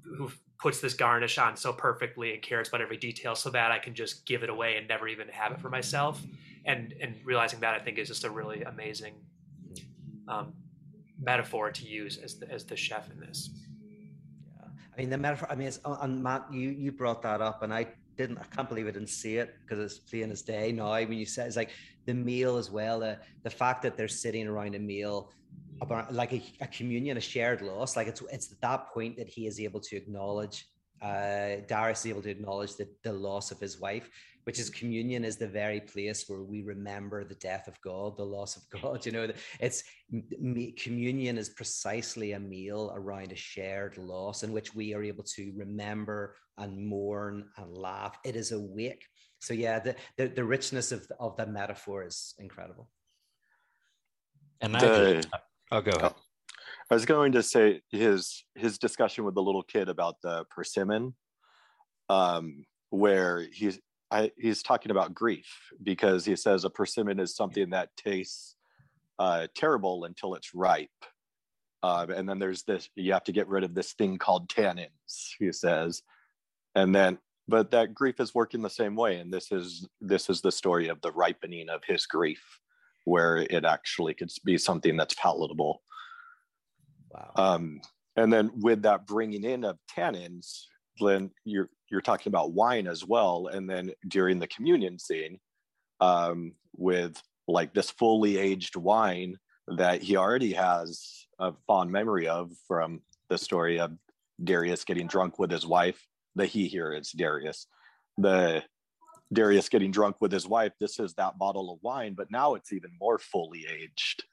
who puts this garnish on so perfectly and cares about every detail so that I can just give it away and never even have it for myself. And and realizing that I think is just a really amazing um, metaphor to use as the, as the chef in this. Yeah, I mean the metaphor. I mean, it's, on Matt, you you brought that up, and I didn't I can't believe I didn't see it because it's plain as day now. When you said it's like the meal as well, the the fact that they're sitting around a meal about like a, a communion, a shared loss. Like it's it's at that point that he is able to acknowledge uh, Darius is able to acknowledge the, the loss of his wife, which is communion is the very place where we remember the death of God, the loss of God. You know, it's communion is precisely a meal around a shared loss in which we are able to remember and mourn and laugh. It is a wake. So yeah, the, the, the richness of, of the metaphor is incredible. And I, I'll go ahead. I was going to say his his discussion with the little kid about the persimmon, um, where he's I, he's talking about grief because he says a persimmon is something that tastes uh, terrible until it's ripe, um, and then there's this you have to get rid of this thing called tannins. He says, and then but that grief is working the same way, and this is this is the story of the ripening of his grief, where it actually could be something that's palatable Wow. Um, and then with that bringing in of tannins, Glenn, you're you're talking about wine as well. And then during the communion scene, um, with like this fully aged wine that he already has a fond memory of from the story of Darius getting drunk with his wife. The he here is Darius. The Darius getting drunk with his wife. This is that bottle of wine, but now it's even more fully aged.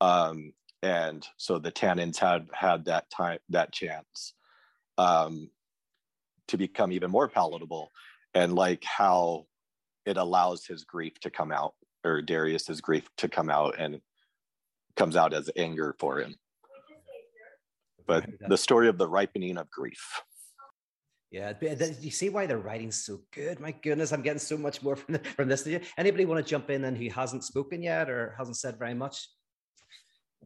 Um, and so the tannins had had that time that chance um, to become even more palatable and like how it allows his grief to come out or darius's grief to come out and comes out as anger for him but the story of the ripening of grief yeah, do you see why the writing's so good. My goodness, I'm getting so much more from, the, from this. Anybody want to jump in and who hasn't spoken yet or hasn't said very much?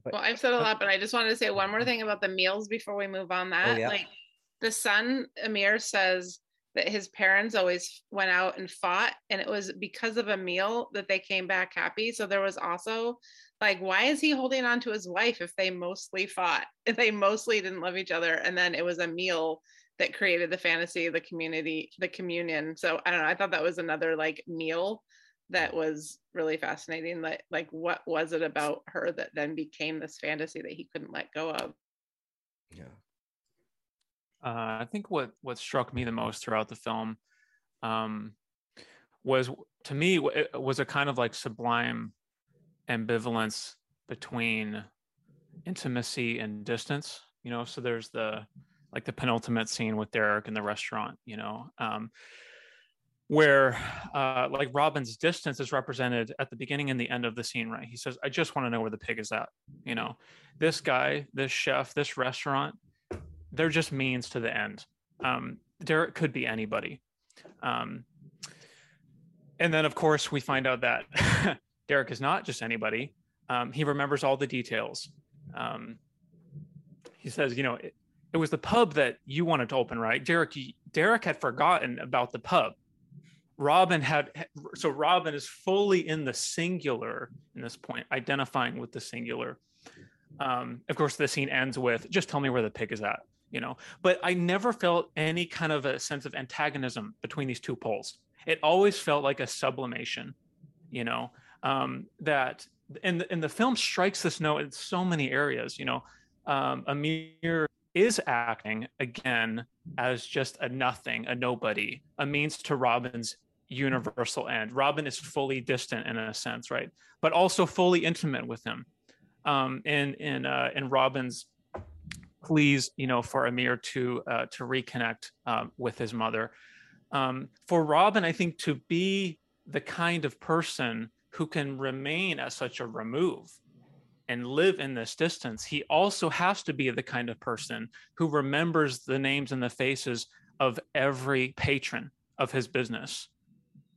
But, well, I've said a uh, lot, but I just wanted to say one more thing about the meals before we move on. That oh, yeah. like the son Amir says that his parents always went out and fought, and it was because of a meal that they came back happy. So there was also like, why is he holding on to his wife if they mostly fought, if they mostly didn't love each other, and then it was a meal that created the fantasy, the community, the communion. So I don't know. I thought that was another like meal that was really fascinating like like what was it about her that then became this fantasy that he couldn't let go of yeah uh, i think what what struck me the most throughout the film um, was to me it was a kind of like sublime ambivalence between intimacy and distance you know so there's the like the penultimate scene with derek in the restaurant you know um, where uh, like Robin's distance is represented at the beginning and the end of the scene, right? He says, I just want to know where the pig is at. You know, this guy, this chef, this restaurant, they're just means to the end. Um, Derek could be anybody. Um, and then, of course, we find out that Derek is not just anybody. Um, he remembers all the details. Um, he says, you know, it, it was the pub that you wanted to open, right? Derek, Derek had forgotten about the pub Robin had so Robin is fully in the singular in this point, identifying with the singular. Um, of course, the scene ends with just tell me where the pig is at, you know. But I never felt any kind of a sense of antagonism between these two poles. It always felt like a sublimation, you know, um, that and and the film strikes this note in so many areas, you know. Um, Amir is acting again as just a nothing, a nobody, a means to Robin's universal end. Robin is fully distant in a sense, right? But also fully intimate with him. Um, in in uh, in Robin's pleas, you know, for Amir to uh, to reconnect uh, with his mother. Um, for Robin, I think to be the kind of person who can remain at such a remove and live in this distance, he also has to be the kind of person who remembers the names and the faces of every patron of his business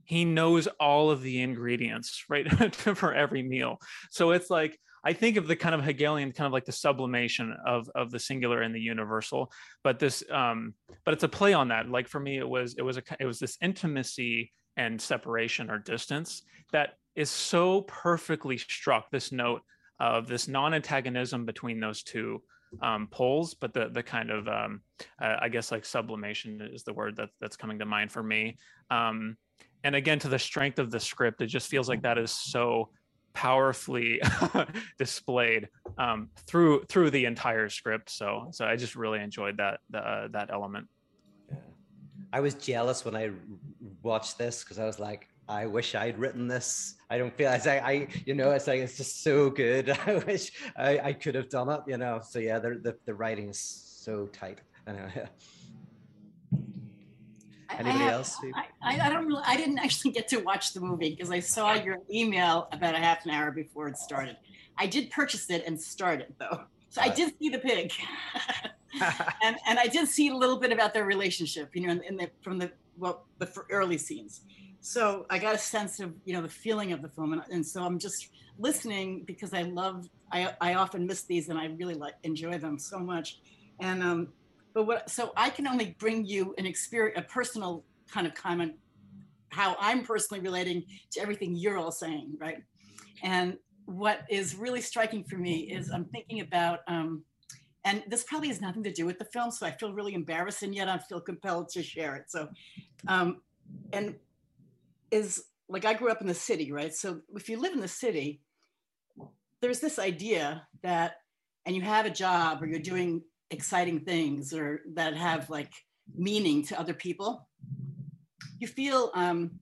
he knows all of the ingredients right for every meal so it's like i think of the kind of hegelian kind of like the sublimation of of the singular and the universal but this um but it's a play on that like for me it was it was a it was this intimacy and separation or distance that is so perfectly struck this note of this non-antagonism between those two um, poles, but the the kind of um, uh, I guess like sublimation is the word that that's coming to mind for me. Um, and again to the strength of the script it just feels like that is so powerfully displayed um, through through the entire script so so i just really enjoyed that uh, that element i was jealous when i watched this because i was like I wish I'd written this. I don't feel as I, I, you know, it's like it's just so good. I wish I, I could have done it, you know. So yeah, the the, the writing is so tight. Anybody I have, else? I, I, don't really, I didn't actually get to watch the movie because I saw your email about a half an hour before it started. I did purchase it and start it though. So I did see the pig. and, and I did see a little bit about their relationship, you know, in, in the, from the, well, the early scenes. So I got a sense of, you know, the feeling of the film. And, and so I'm just listening because I love, I, I often miss these and I really like enjoy them so much. And um, but what, so I can only bring you an experience, a personal kind of comment, how I'm personally relating to everything you're all saying, right? And what is really striking for me is I'm thinking about, um, and this probably has nothing to do with the film, so I feel really embarrassed, and yet I feel compelled to share it. So, um, and is like I grew up in the city, right? So if you live in the city, there's this idea that, and you have a job or you're doing exciting things or that have like meaning to other people, you feel, um,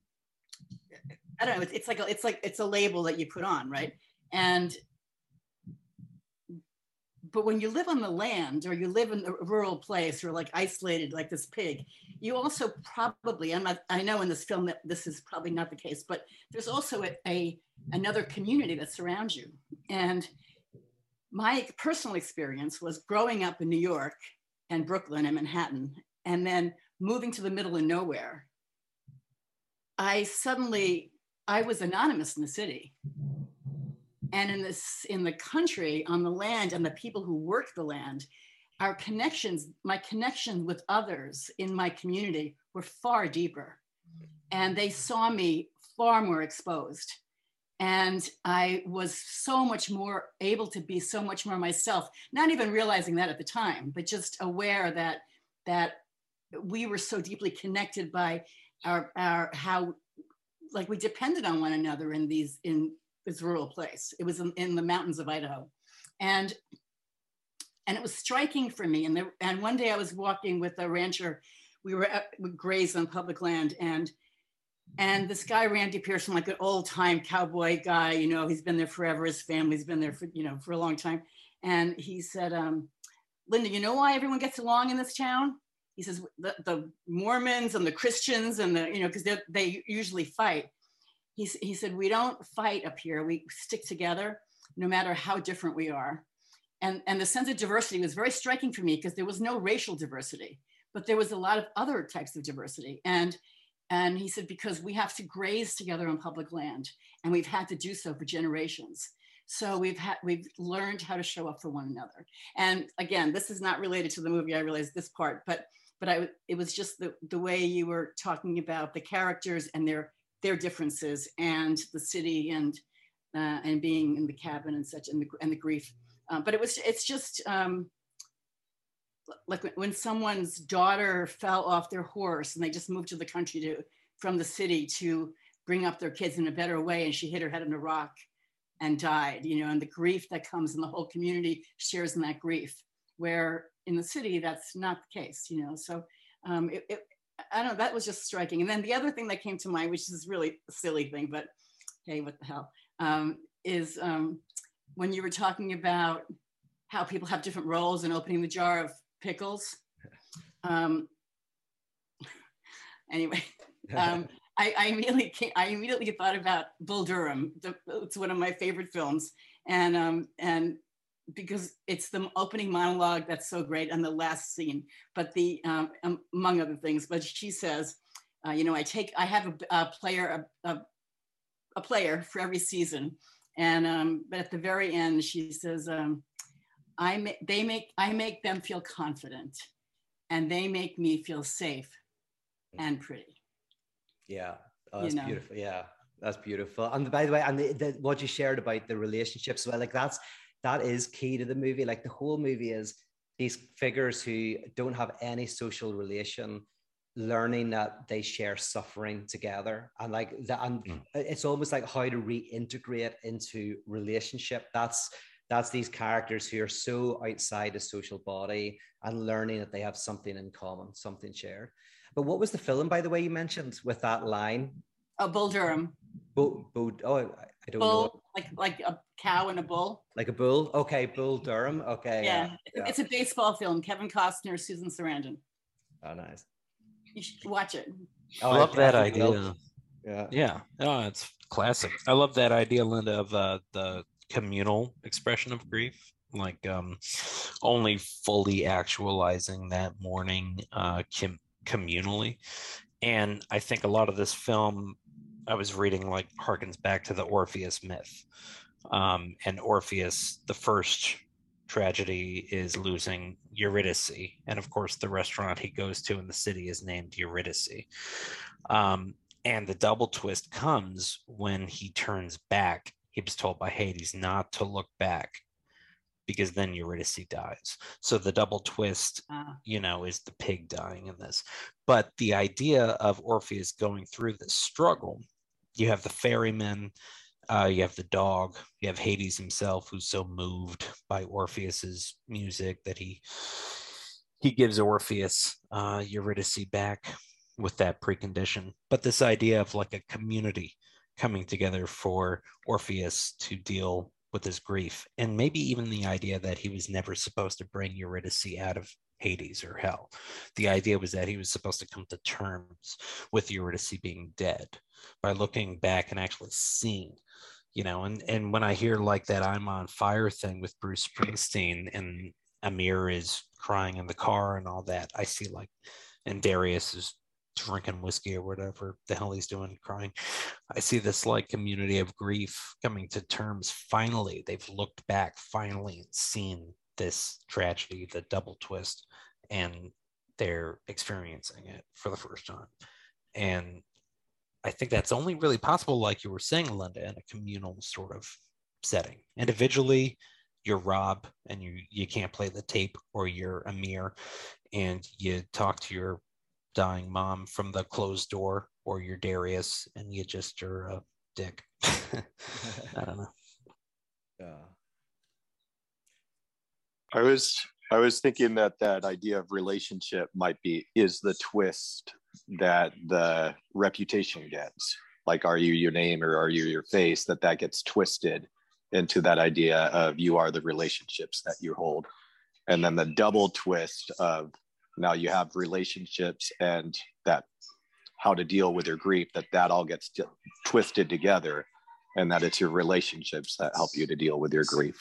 I don't know, it's, it's like, a, it's like, it's a label that you put on, right? And but when you live on the land or you live in a rural place or like isolated like this pig you also probably i'm not i know in this film that this is probably not the case but there's also a, a another community that surrounds you and my personal experience was growing up in new york and brooklyn and manhattan and then moving to the middle of nowhere i suddenly i was anonymous in the city. And in this in the country on the land and the people who work the land our connections my connections with others in my community were far deeper. And they saw me far more exposed and i was so much more able to be so much more myself not even realizing that at the time but just aware that that we were so deeply connected by our our how like we depended on one another in these in this rural place. It was in, in the mountains of Idaho. And and it was striking for me. And, there, and one day I was walking with a rancher. We were at, we grazed on public land, and and this guy Randy Pearson, like an old time cowboy guy, you know, he's been there forever. His family's been there for you know for a long time. And he said, um, "Linda, you know why everyone gets along in this town?" He says, "The, the Mormons and the Christians and the you know because they usually fight." he, he said, we don't fight up here. We stick together no matter how different we are. And, and the sense of diversity was very striking for me because there was no racial diversity, but there was a lot of other types of diversity. And, and he said, because we have to graze together on public land and we've had to do so for generations. So we've had we've learned how to show up for one another. And again, this is not related to the movie. I realize this part, but but I it was just the the way you were talking about the characters and their their differences and the city and uh, and being in the cabin and such and the, and the grief. Uh, but it was it's just um, like when someone's daughter fell off their horse and they just moved to the country to from the city to bring up their kids in a better way and she hit her head on a rock and died you know and the grief that comes and the whole community shares in that grief where in the city that's not the case you know so um, it, it, I don't know, that was just striking. And then the other thing that came to mind, which is really a silly thing, but hey, what the hell, um, is um, when you were talking about how people have different roles in opening the jar of pickles. Um, anyway, um, I, I, immediately came, I immediately thought about Bull Durham. The, it's one of my favorite films, and um, and because it's the opening monologue that's so great and the last scene but the um, among other things but she says uh, you know i take i have a, a player a, a, a, player for every season and um, but at the very end she says um, i ma- they make i make them feel confident and they make me feel safe and pretty yeah oh, that's you know? beautiful yeah that's beautiful and by the way and the, the, what you shared about the relationships well like that's that is key to the movie. Like the whole movie is these figures who don't have any social relation learning that they share suffering together and like that and mm. it's almost like how to reintegrate into relationship that's that's these characters who are so outside the social body and learning that they have something in common something shared but what was the film by the way you mentioned with that line oh bull durham bull, bull oh i don't bull, know like like a cow and a bull. Like a bull? Okay, Bull Durham. Okay. Yeah. yeah. It's a baseball film. Kevin Costner, Susan Sarandon. Oh, nice. You should watch it. Oh, I love I that idea. Yeah. Yeah. Oh, it's classic. I love that idea, Linda, of uh, the communal expression of grief. Like um, only fully actualizing that mourning uh, com- communally. And I think a lot of this film I was reading like harkens back to the Orpheus myth. Um, and Orpheus, the first tragedy is losing Eurydice. And of course, the restaurant he goes to in the city is named Eurydice. Um, and the double twist comes when he turns back. He was told by Hades not to look back because then Eurydice dies. So the double twist, uh. you know, is the pig dying in this. But the idea of Orpheus going through this struggle you have the ferryman Uh, you have the dog. You have Hades himself, who's so moved by Orpheus's music that he he gives Orpheus uh, Eurydice back with that precondition. But this idea of like a community coming together for Orpheus to deal with his grief, and maybe even the idea that he was never supposed to bring Eurydice out of Hades or hell. The idea was that he was supposed to come to terms with Eurydice being dead by looking back and actually seeing you know and and when i hear like that i'm on fire thing with bruce springsteen and amir is crying in the car and all that i see like and darius is drinking whiskey or whatever the hell he's doing crying. I see this like community of grief coming to terms. Finally they've looked back finally seen this tragedy the double twist and they're experiencing it for the first time. And I think that's only really possible, like you were saying, Linda, in a communal sort of setting. Individually, you're Rob and you you can't play the tape, or you're Amir and you talk to your dying mom from the closed door, or you're Darius and you just are a dick. I don't know. Yeah. I was I was thinking that that idea of relationship might be is the twist that the reputation gets like are you your name or are you your face that that gets twisted into that idea of you are the relationships that you hold and then the double twist of now you have relationships and that how to deal with your grief that that all gets t- twisted together and that it's your relationships that help you to deal with your grief.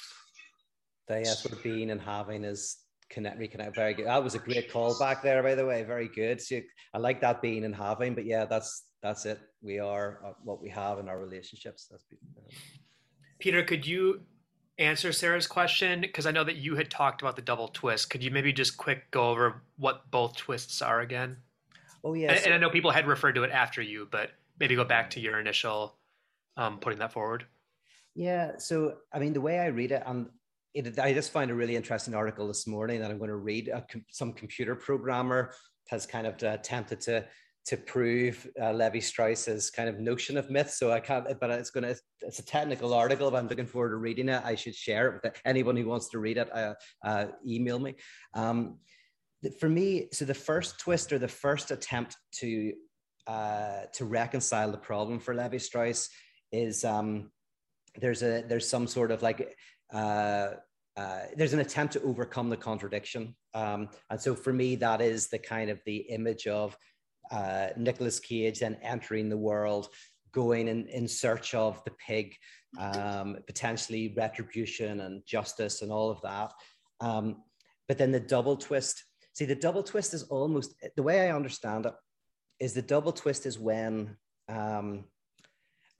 The yeah, sort of being and having is connect reconnect. Very good. That was a great call back there by the way. Very good. So i like that being and having but yeah that's that's it. We are uh, what we have in our relationships. That's peter could you answer sarah's question? Because i know that you had talked about the double twist. Could you maybe just quick go over what both twists are again? Oh yeah and, and i know people had referred to it after you but maybe go back to your initial um, putting that forward. Yeah so i mean the way i read it and it, I just found a really interesting article this morning that I'm going to read. Com- some computer programmer has kind of uh, attempted to to prove uh, Lévi-Strauss's kind of notion of myth. So I can't, but it's going to, it's a technical article, but I'm looking forward to reading it. I should share it with anyone who wants to read it. Uh, uh, email me. Um, for me, so the first twist or the first attempt to uh, to reconcile the problem for Lévi-Strauss is um, there's a there's some sort of like uh, uh, there's an attempt to overcome the contradiction. Um, and so for me, that is the kind of the image of uh, Nicolas Cage then entering the world, going in, in search of the pig, um, potentially retribution and justice and all of that. Um, but then the double twist. See, the double twist is almost the way I understand it is the double twist is when um,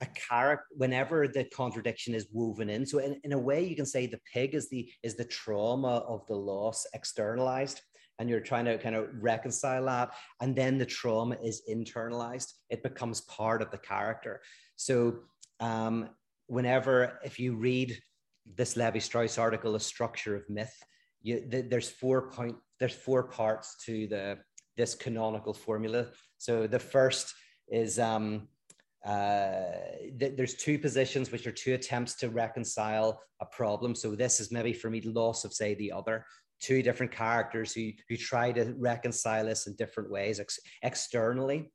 a character whenever the contradiction is woven in so in, in a way you can say the pig is the is the trauma of the loss externalized and you're trying to kind of reconcile that and then the trauma is internalized it becomes part of the character. So um, whenever if you read this Lévi-Strauss article the structure of myth you, the, there's four point there's four parts to the this canonical formula. So the first is um, uh, th- there's two positions which are two attempts to reconcile a problem. So this is maybe for me loss of say the other two different characters who who try to reconcile this in different ways ex- externally.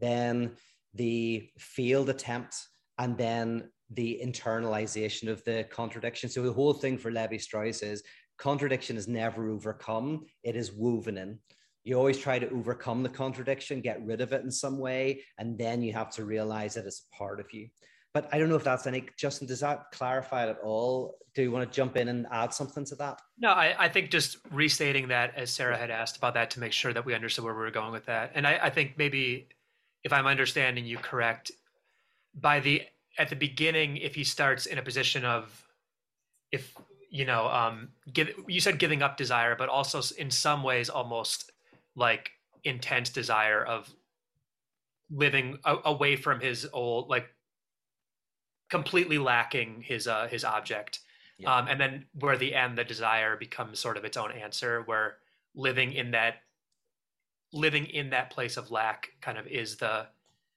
Then the failed attempt, and then the internalization of the contradiction. So the whole thing for Lévi-Strauss is contradiction is never overcome; it is woven in you always try to overcome the contradiction, get rid of it in some way, and then you have to realize that it's a part of you. But I don't know if that's any, Justin, does that clarify it at all? Do you want to jump in and add something to that? No, I, I think just restating that as Sarah had asked about that to make sure that we understood where we were going with that. And I, I think maybe if I'm understanding you correct, by the at the beginning, if he starts in a position of if you know, um, give you said giving up desire, but also in some ways almost like intense desire of living away from his old like completely lacking his uh his object yeah. um and then where the end the desire becomes sort of its own answer where living in that living in that place of lack kind of is the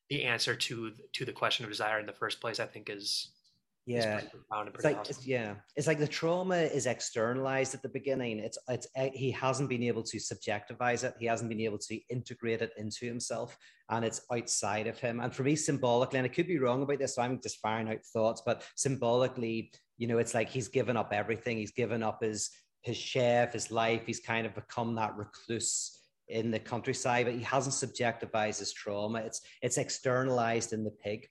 the answer to to the question of desire in the first place i think is yeah. it's like awesome. it's, yeah. It's like the trauma is externalized at the beginning. It's it's eh, he hasn't been able to subjectivize it. He hasn't been able to integrate it into himself and it's outside of him. And for me symbolically and i could be wrong about this so i'm just firing out thoughts but symbolically you know it's like he's given up everything. He's given up his his chef his life. He's kind of become that recluse in the countryside but he hasn't subjectivized his trauma. It's it's externalized in the pig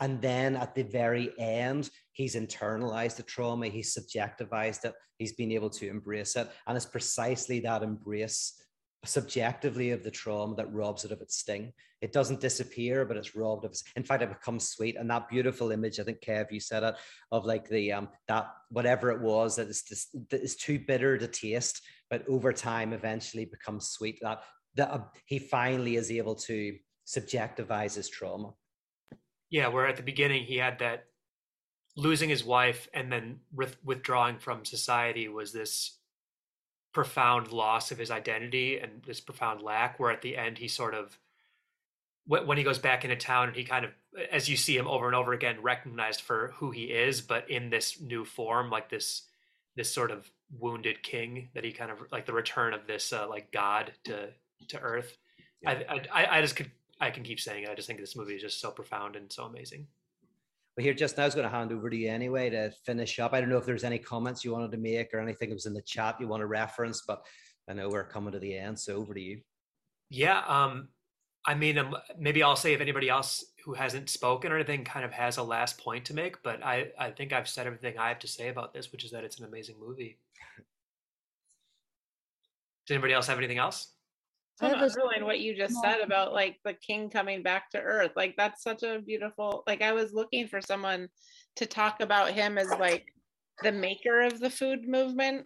and then at the very end, he's internalized the trauma, he's subjectivized it, he's been able to embrace it. And it's precisely that embrace subjectively of the trauma that robs it of its sting. It doesn't disappear, but it's robbed of its. In fact, it becomes sweet. And that beautiful image, I think Kev, you said it, of like the um that whatever it was that is just that is too bitter to taste, but over time eventually becomes sweet. That that uh, he finally is able to subjectivize his trauma. Yeah, where at the beginning he had that losing his wife and then withdrawing from society was this profound loss of his identity and this profound lack. Where at the end he sort of when he goes back into town and he kind of as you see him over and over again recognized for who he is but in this new form like this this sort of wounded king that he kind of like the return of this uh, like god to to earth yeah. I, I i just could I can keep saying it. I just think this movie is just so profound and so amazing. Well, here just now I was going to hand over to you anyway to finish up. I don't know if there's any comments you wanted to make or anything that was in the chat you want to reference, but I know we're coming to the end, so over to you. Yeah, um, I mean, um, maybe I'll say if anybody else who hasn't spoken or anything kind of has a last point to make, but I, I think I've said everything I have to say about this, which is that it's an amazing movie. Does anybody else have anything else? So underline what you just said about like the king coming back to earth. Like that's such a beautiful like I was looking for someone to talk about him as like the maker of the food movement.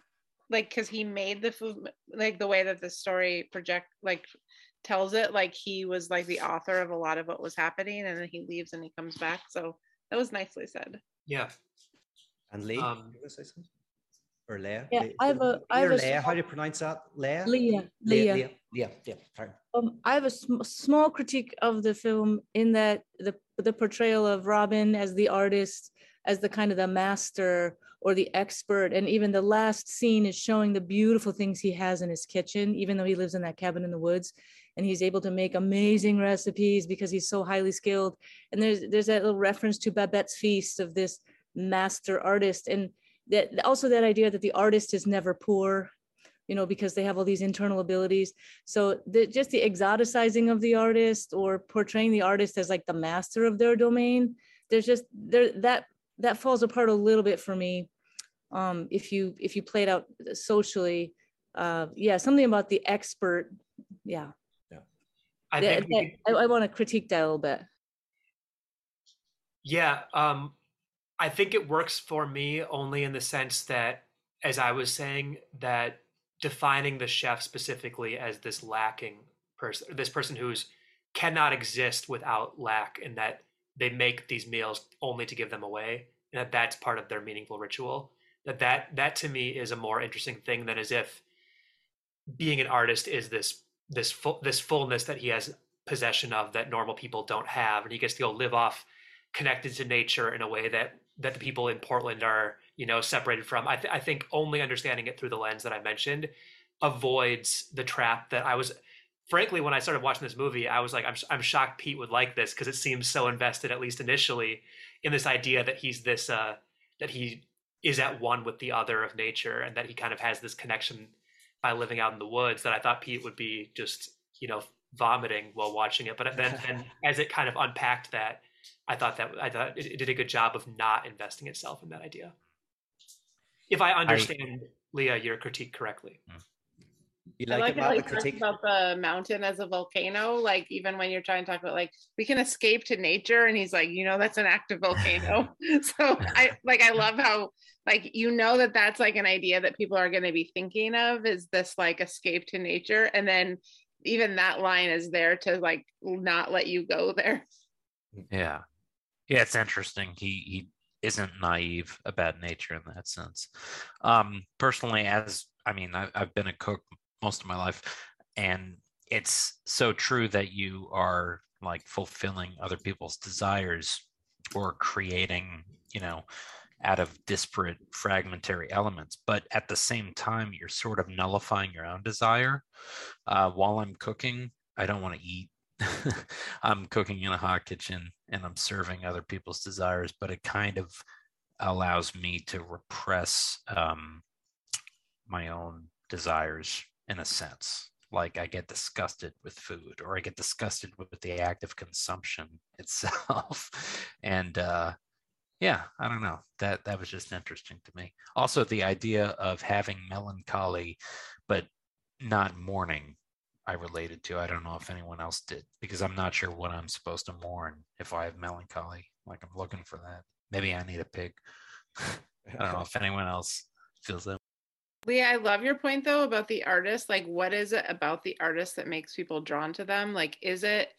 Like because he made the food like the way that the story project like tells it, like he was like the author of a lot of what was happening and then he leaves and he comes back. So that was nicely said. Yeah. And Lee, um, or Leah? Yeah, I have a. I have a Leah. How do you pronounce that? Leah. Leah. Leah. Leah. Yeah. Yeah. Sorry. Um, I have a sm- small critique of the film in that the the portrayal of Robin as the artist, as the kind of the master or the expert, and even the last scene is showing the beautiful things he has in his kitchen, even though he lives in that cabin in the woods and he's able to make amazing recipes because he's so highly skilled. And there's there's that little reference to Babette's feast of this master artist. And that also that idea that the artist is never poor you know because they have all these internal abilities. So the, just the exoticizing of the artist or portraying the artist as like the master of their domain there's just there that that falls apart a little bit for me um if you if you play it out socially. Uh yeah something about the expert yeah. Yeah. I, that, that, I, I want to critique that a little bit. Yeah um I think it works for me only in the sense that, as I was saying, that defining the chef specifically as this lacking person, this person who's cannot exist without lack, and that they make these meals only to give them away, and that that's part of their meaningful ritual. That that that to me is a more interesting thing than as if being an artist is this this this fullness that he has possession of that normal people don't have, and he gets to go live off connected to nature in a way that that the people in Portland are, you know, separated from. I, th- I think only understanding it through the lens that I mentioned avoids the trap that I was. Frankly, when I started watching this movie, I was like, I'm, I'm shocked Pete would like this because it seems so invested, at least initially, in this idea that he's this, uh, that he is at one with the other of nature and that he kind of has this connection by living out in the woods that I thought Pete would be just, you know, vomiting while watching it. But then, and as it kind of unpacked that, I thought that I thought it, it, did a good job of not investing itself in that idea. If I understand I, Leah your critique correctly. Hmm. You like, I like it, how critique? about the mountain as a volcano. Like even when you're trying to talk about like we can escape to nature, and he's like, you know, that's an active volcano. so I like I love how like you know that that's like an idea that people are going to be thinking of is this like escape to nature, and then even that line is there to like not let you go there. Yeah. Yeah, it's interesting. He he isn't naive about nature in that sense. Um, personally, as I mean, I, I've been a cook most of my life, and it's so true that you are like fulfilling other people's desires or creating you know, out of disparate fragmentary elements. But at the same time, you're sort of nullifying your own desire. Uh, while I'm cooking, I don't want to eat. I'm cooking in a hot kitchen and I'm serving other people's desires, but it kind of allows me to repress um, my own desires in a sense. Like I get disgusted with food or I get disgusted with the act of consumption itself. and uh, yeah, I don't know. That that was just interesting to me. Also, the idea of having melancholy, but not mourning, I related to. I don't know if anyone else did because I'm not sure what I'm supposed to mourn if I have melancholy. Like I'm looking for that. Maybe I need a pig. I don't know if anyone else feels that. Leah, I love your point though about the artist. Like, what is it about the artist that makes people drawn to them? Like, is it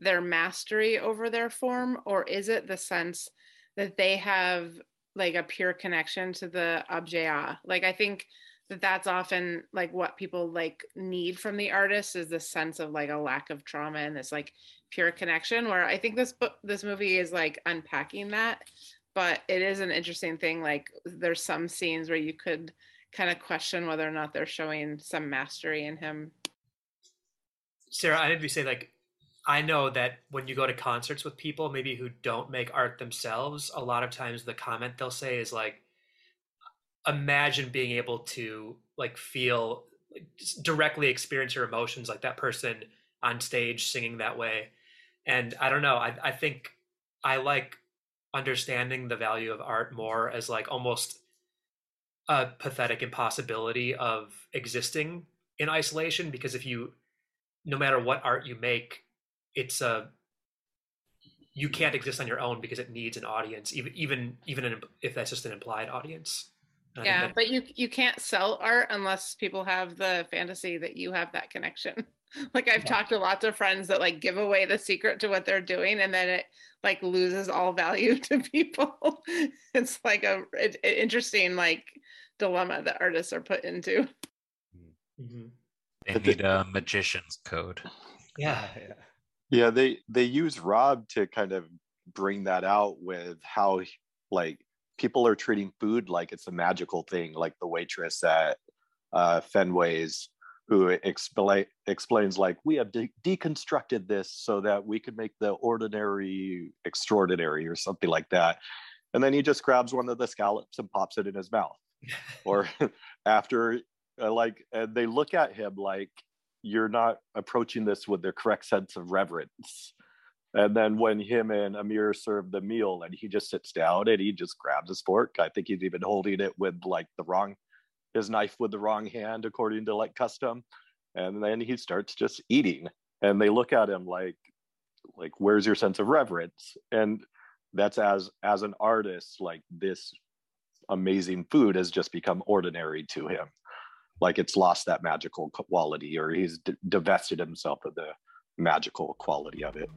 their mastery over their form, or is it the sense that they have like a pure connection to the objet? Like, I think that that's often like what people like need from the artist is the sense of like a lack of trauma and this like pure connection. Where I think this book, this movie is like unpacking that, but it is an interesting thing. Like, there's some scenes where you could kind of question whether or not they're showing some mastery in him. Sarah, I did say like I know that when you go to concerts with people, maybe who don't make art themselves, a lot of times the comment they'll say is like, imagine being able to like feel directly experience your emotions like that person on stage singing that way. And I don't know, I, I think I like understanding the value of art more as like almost a pathetic impossibility of existing in isolation because if you no matter what art you make it's a you can't exist on your own because it needs an audience even even even if that's just an implied audience yeah but you you can't sell art unless people have the fantasy that you have that connection like i've yeah. talked to lots of friends that like give away the secret to what they're doing and then it like loses all value to people it's like a it, it interesting like dilemma that artists are put into. Mm-hmm. They need a magician's code. Yeah. yeah. Yeah, they they use Rob to kind of bring that out with how like people are treating food like it's a magical thing, like the waitress at uh, Finway's who explain explains like we have de- deconstructed this so that we could make the ordinary extraordinary or something like that. And then he just grabs one of the scallops and pops it in his mouth. Or after uh, like and they look at him like you're not approaching this with the correct sense of reverence and then when him and amir serve the meal and he just sits down and he just grabs his fork i think he's even holding it with like the wrong his knife with the wrong hand according to like custom. And then he starts just eating. And they look at him like like where's your sense of reverence? And that's as as an artist like this amazing food has just become ordinary to him. Like it's lost that magical quality or he's d- divested himself of the magical quality of it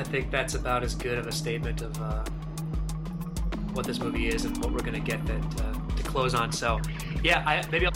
i think that's about as good of a statement of uh, what this movie is and what we're going to get that uh, to close on. So yeah I, maybe I'll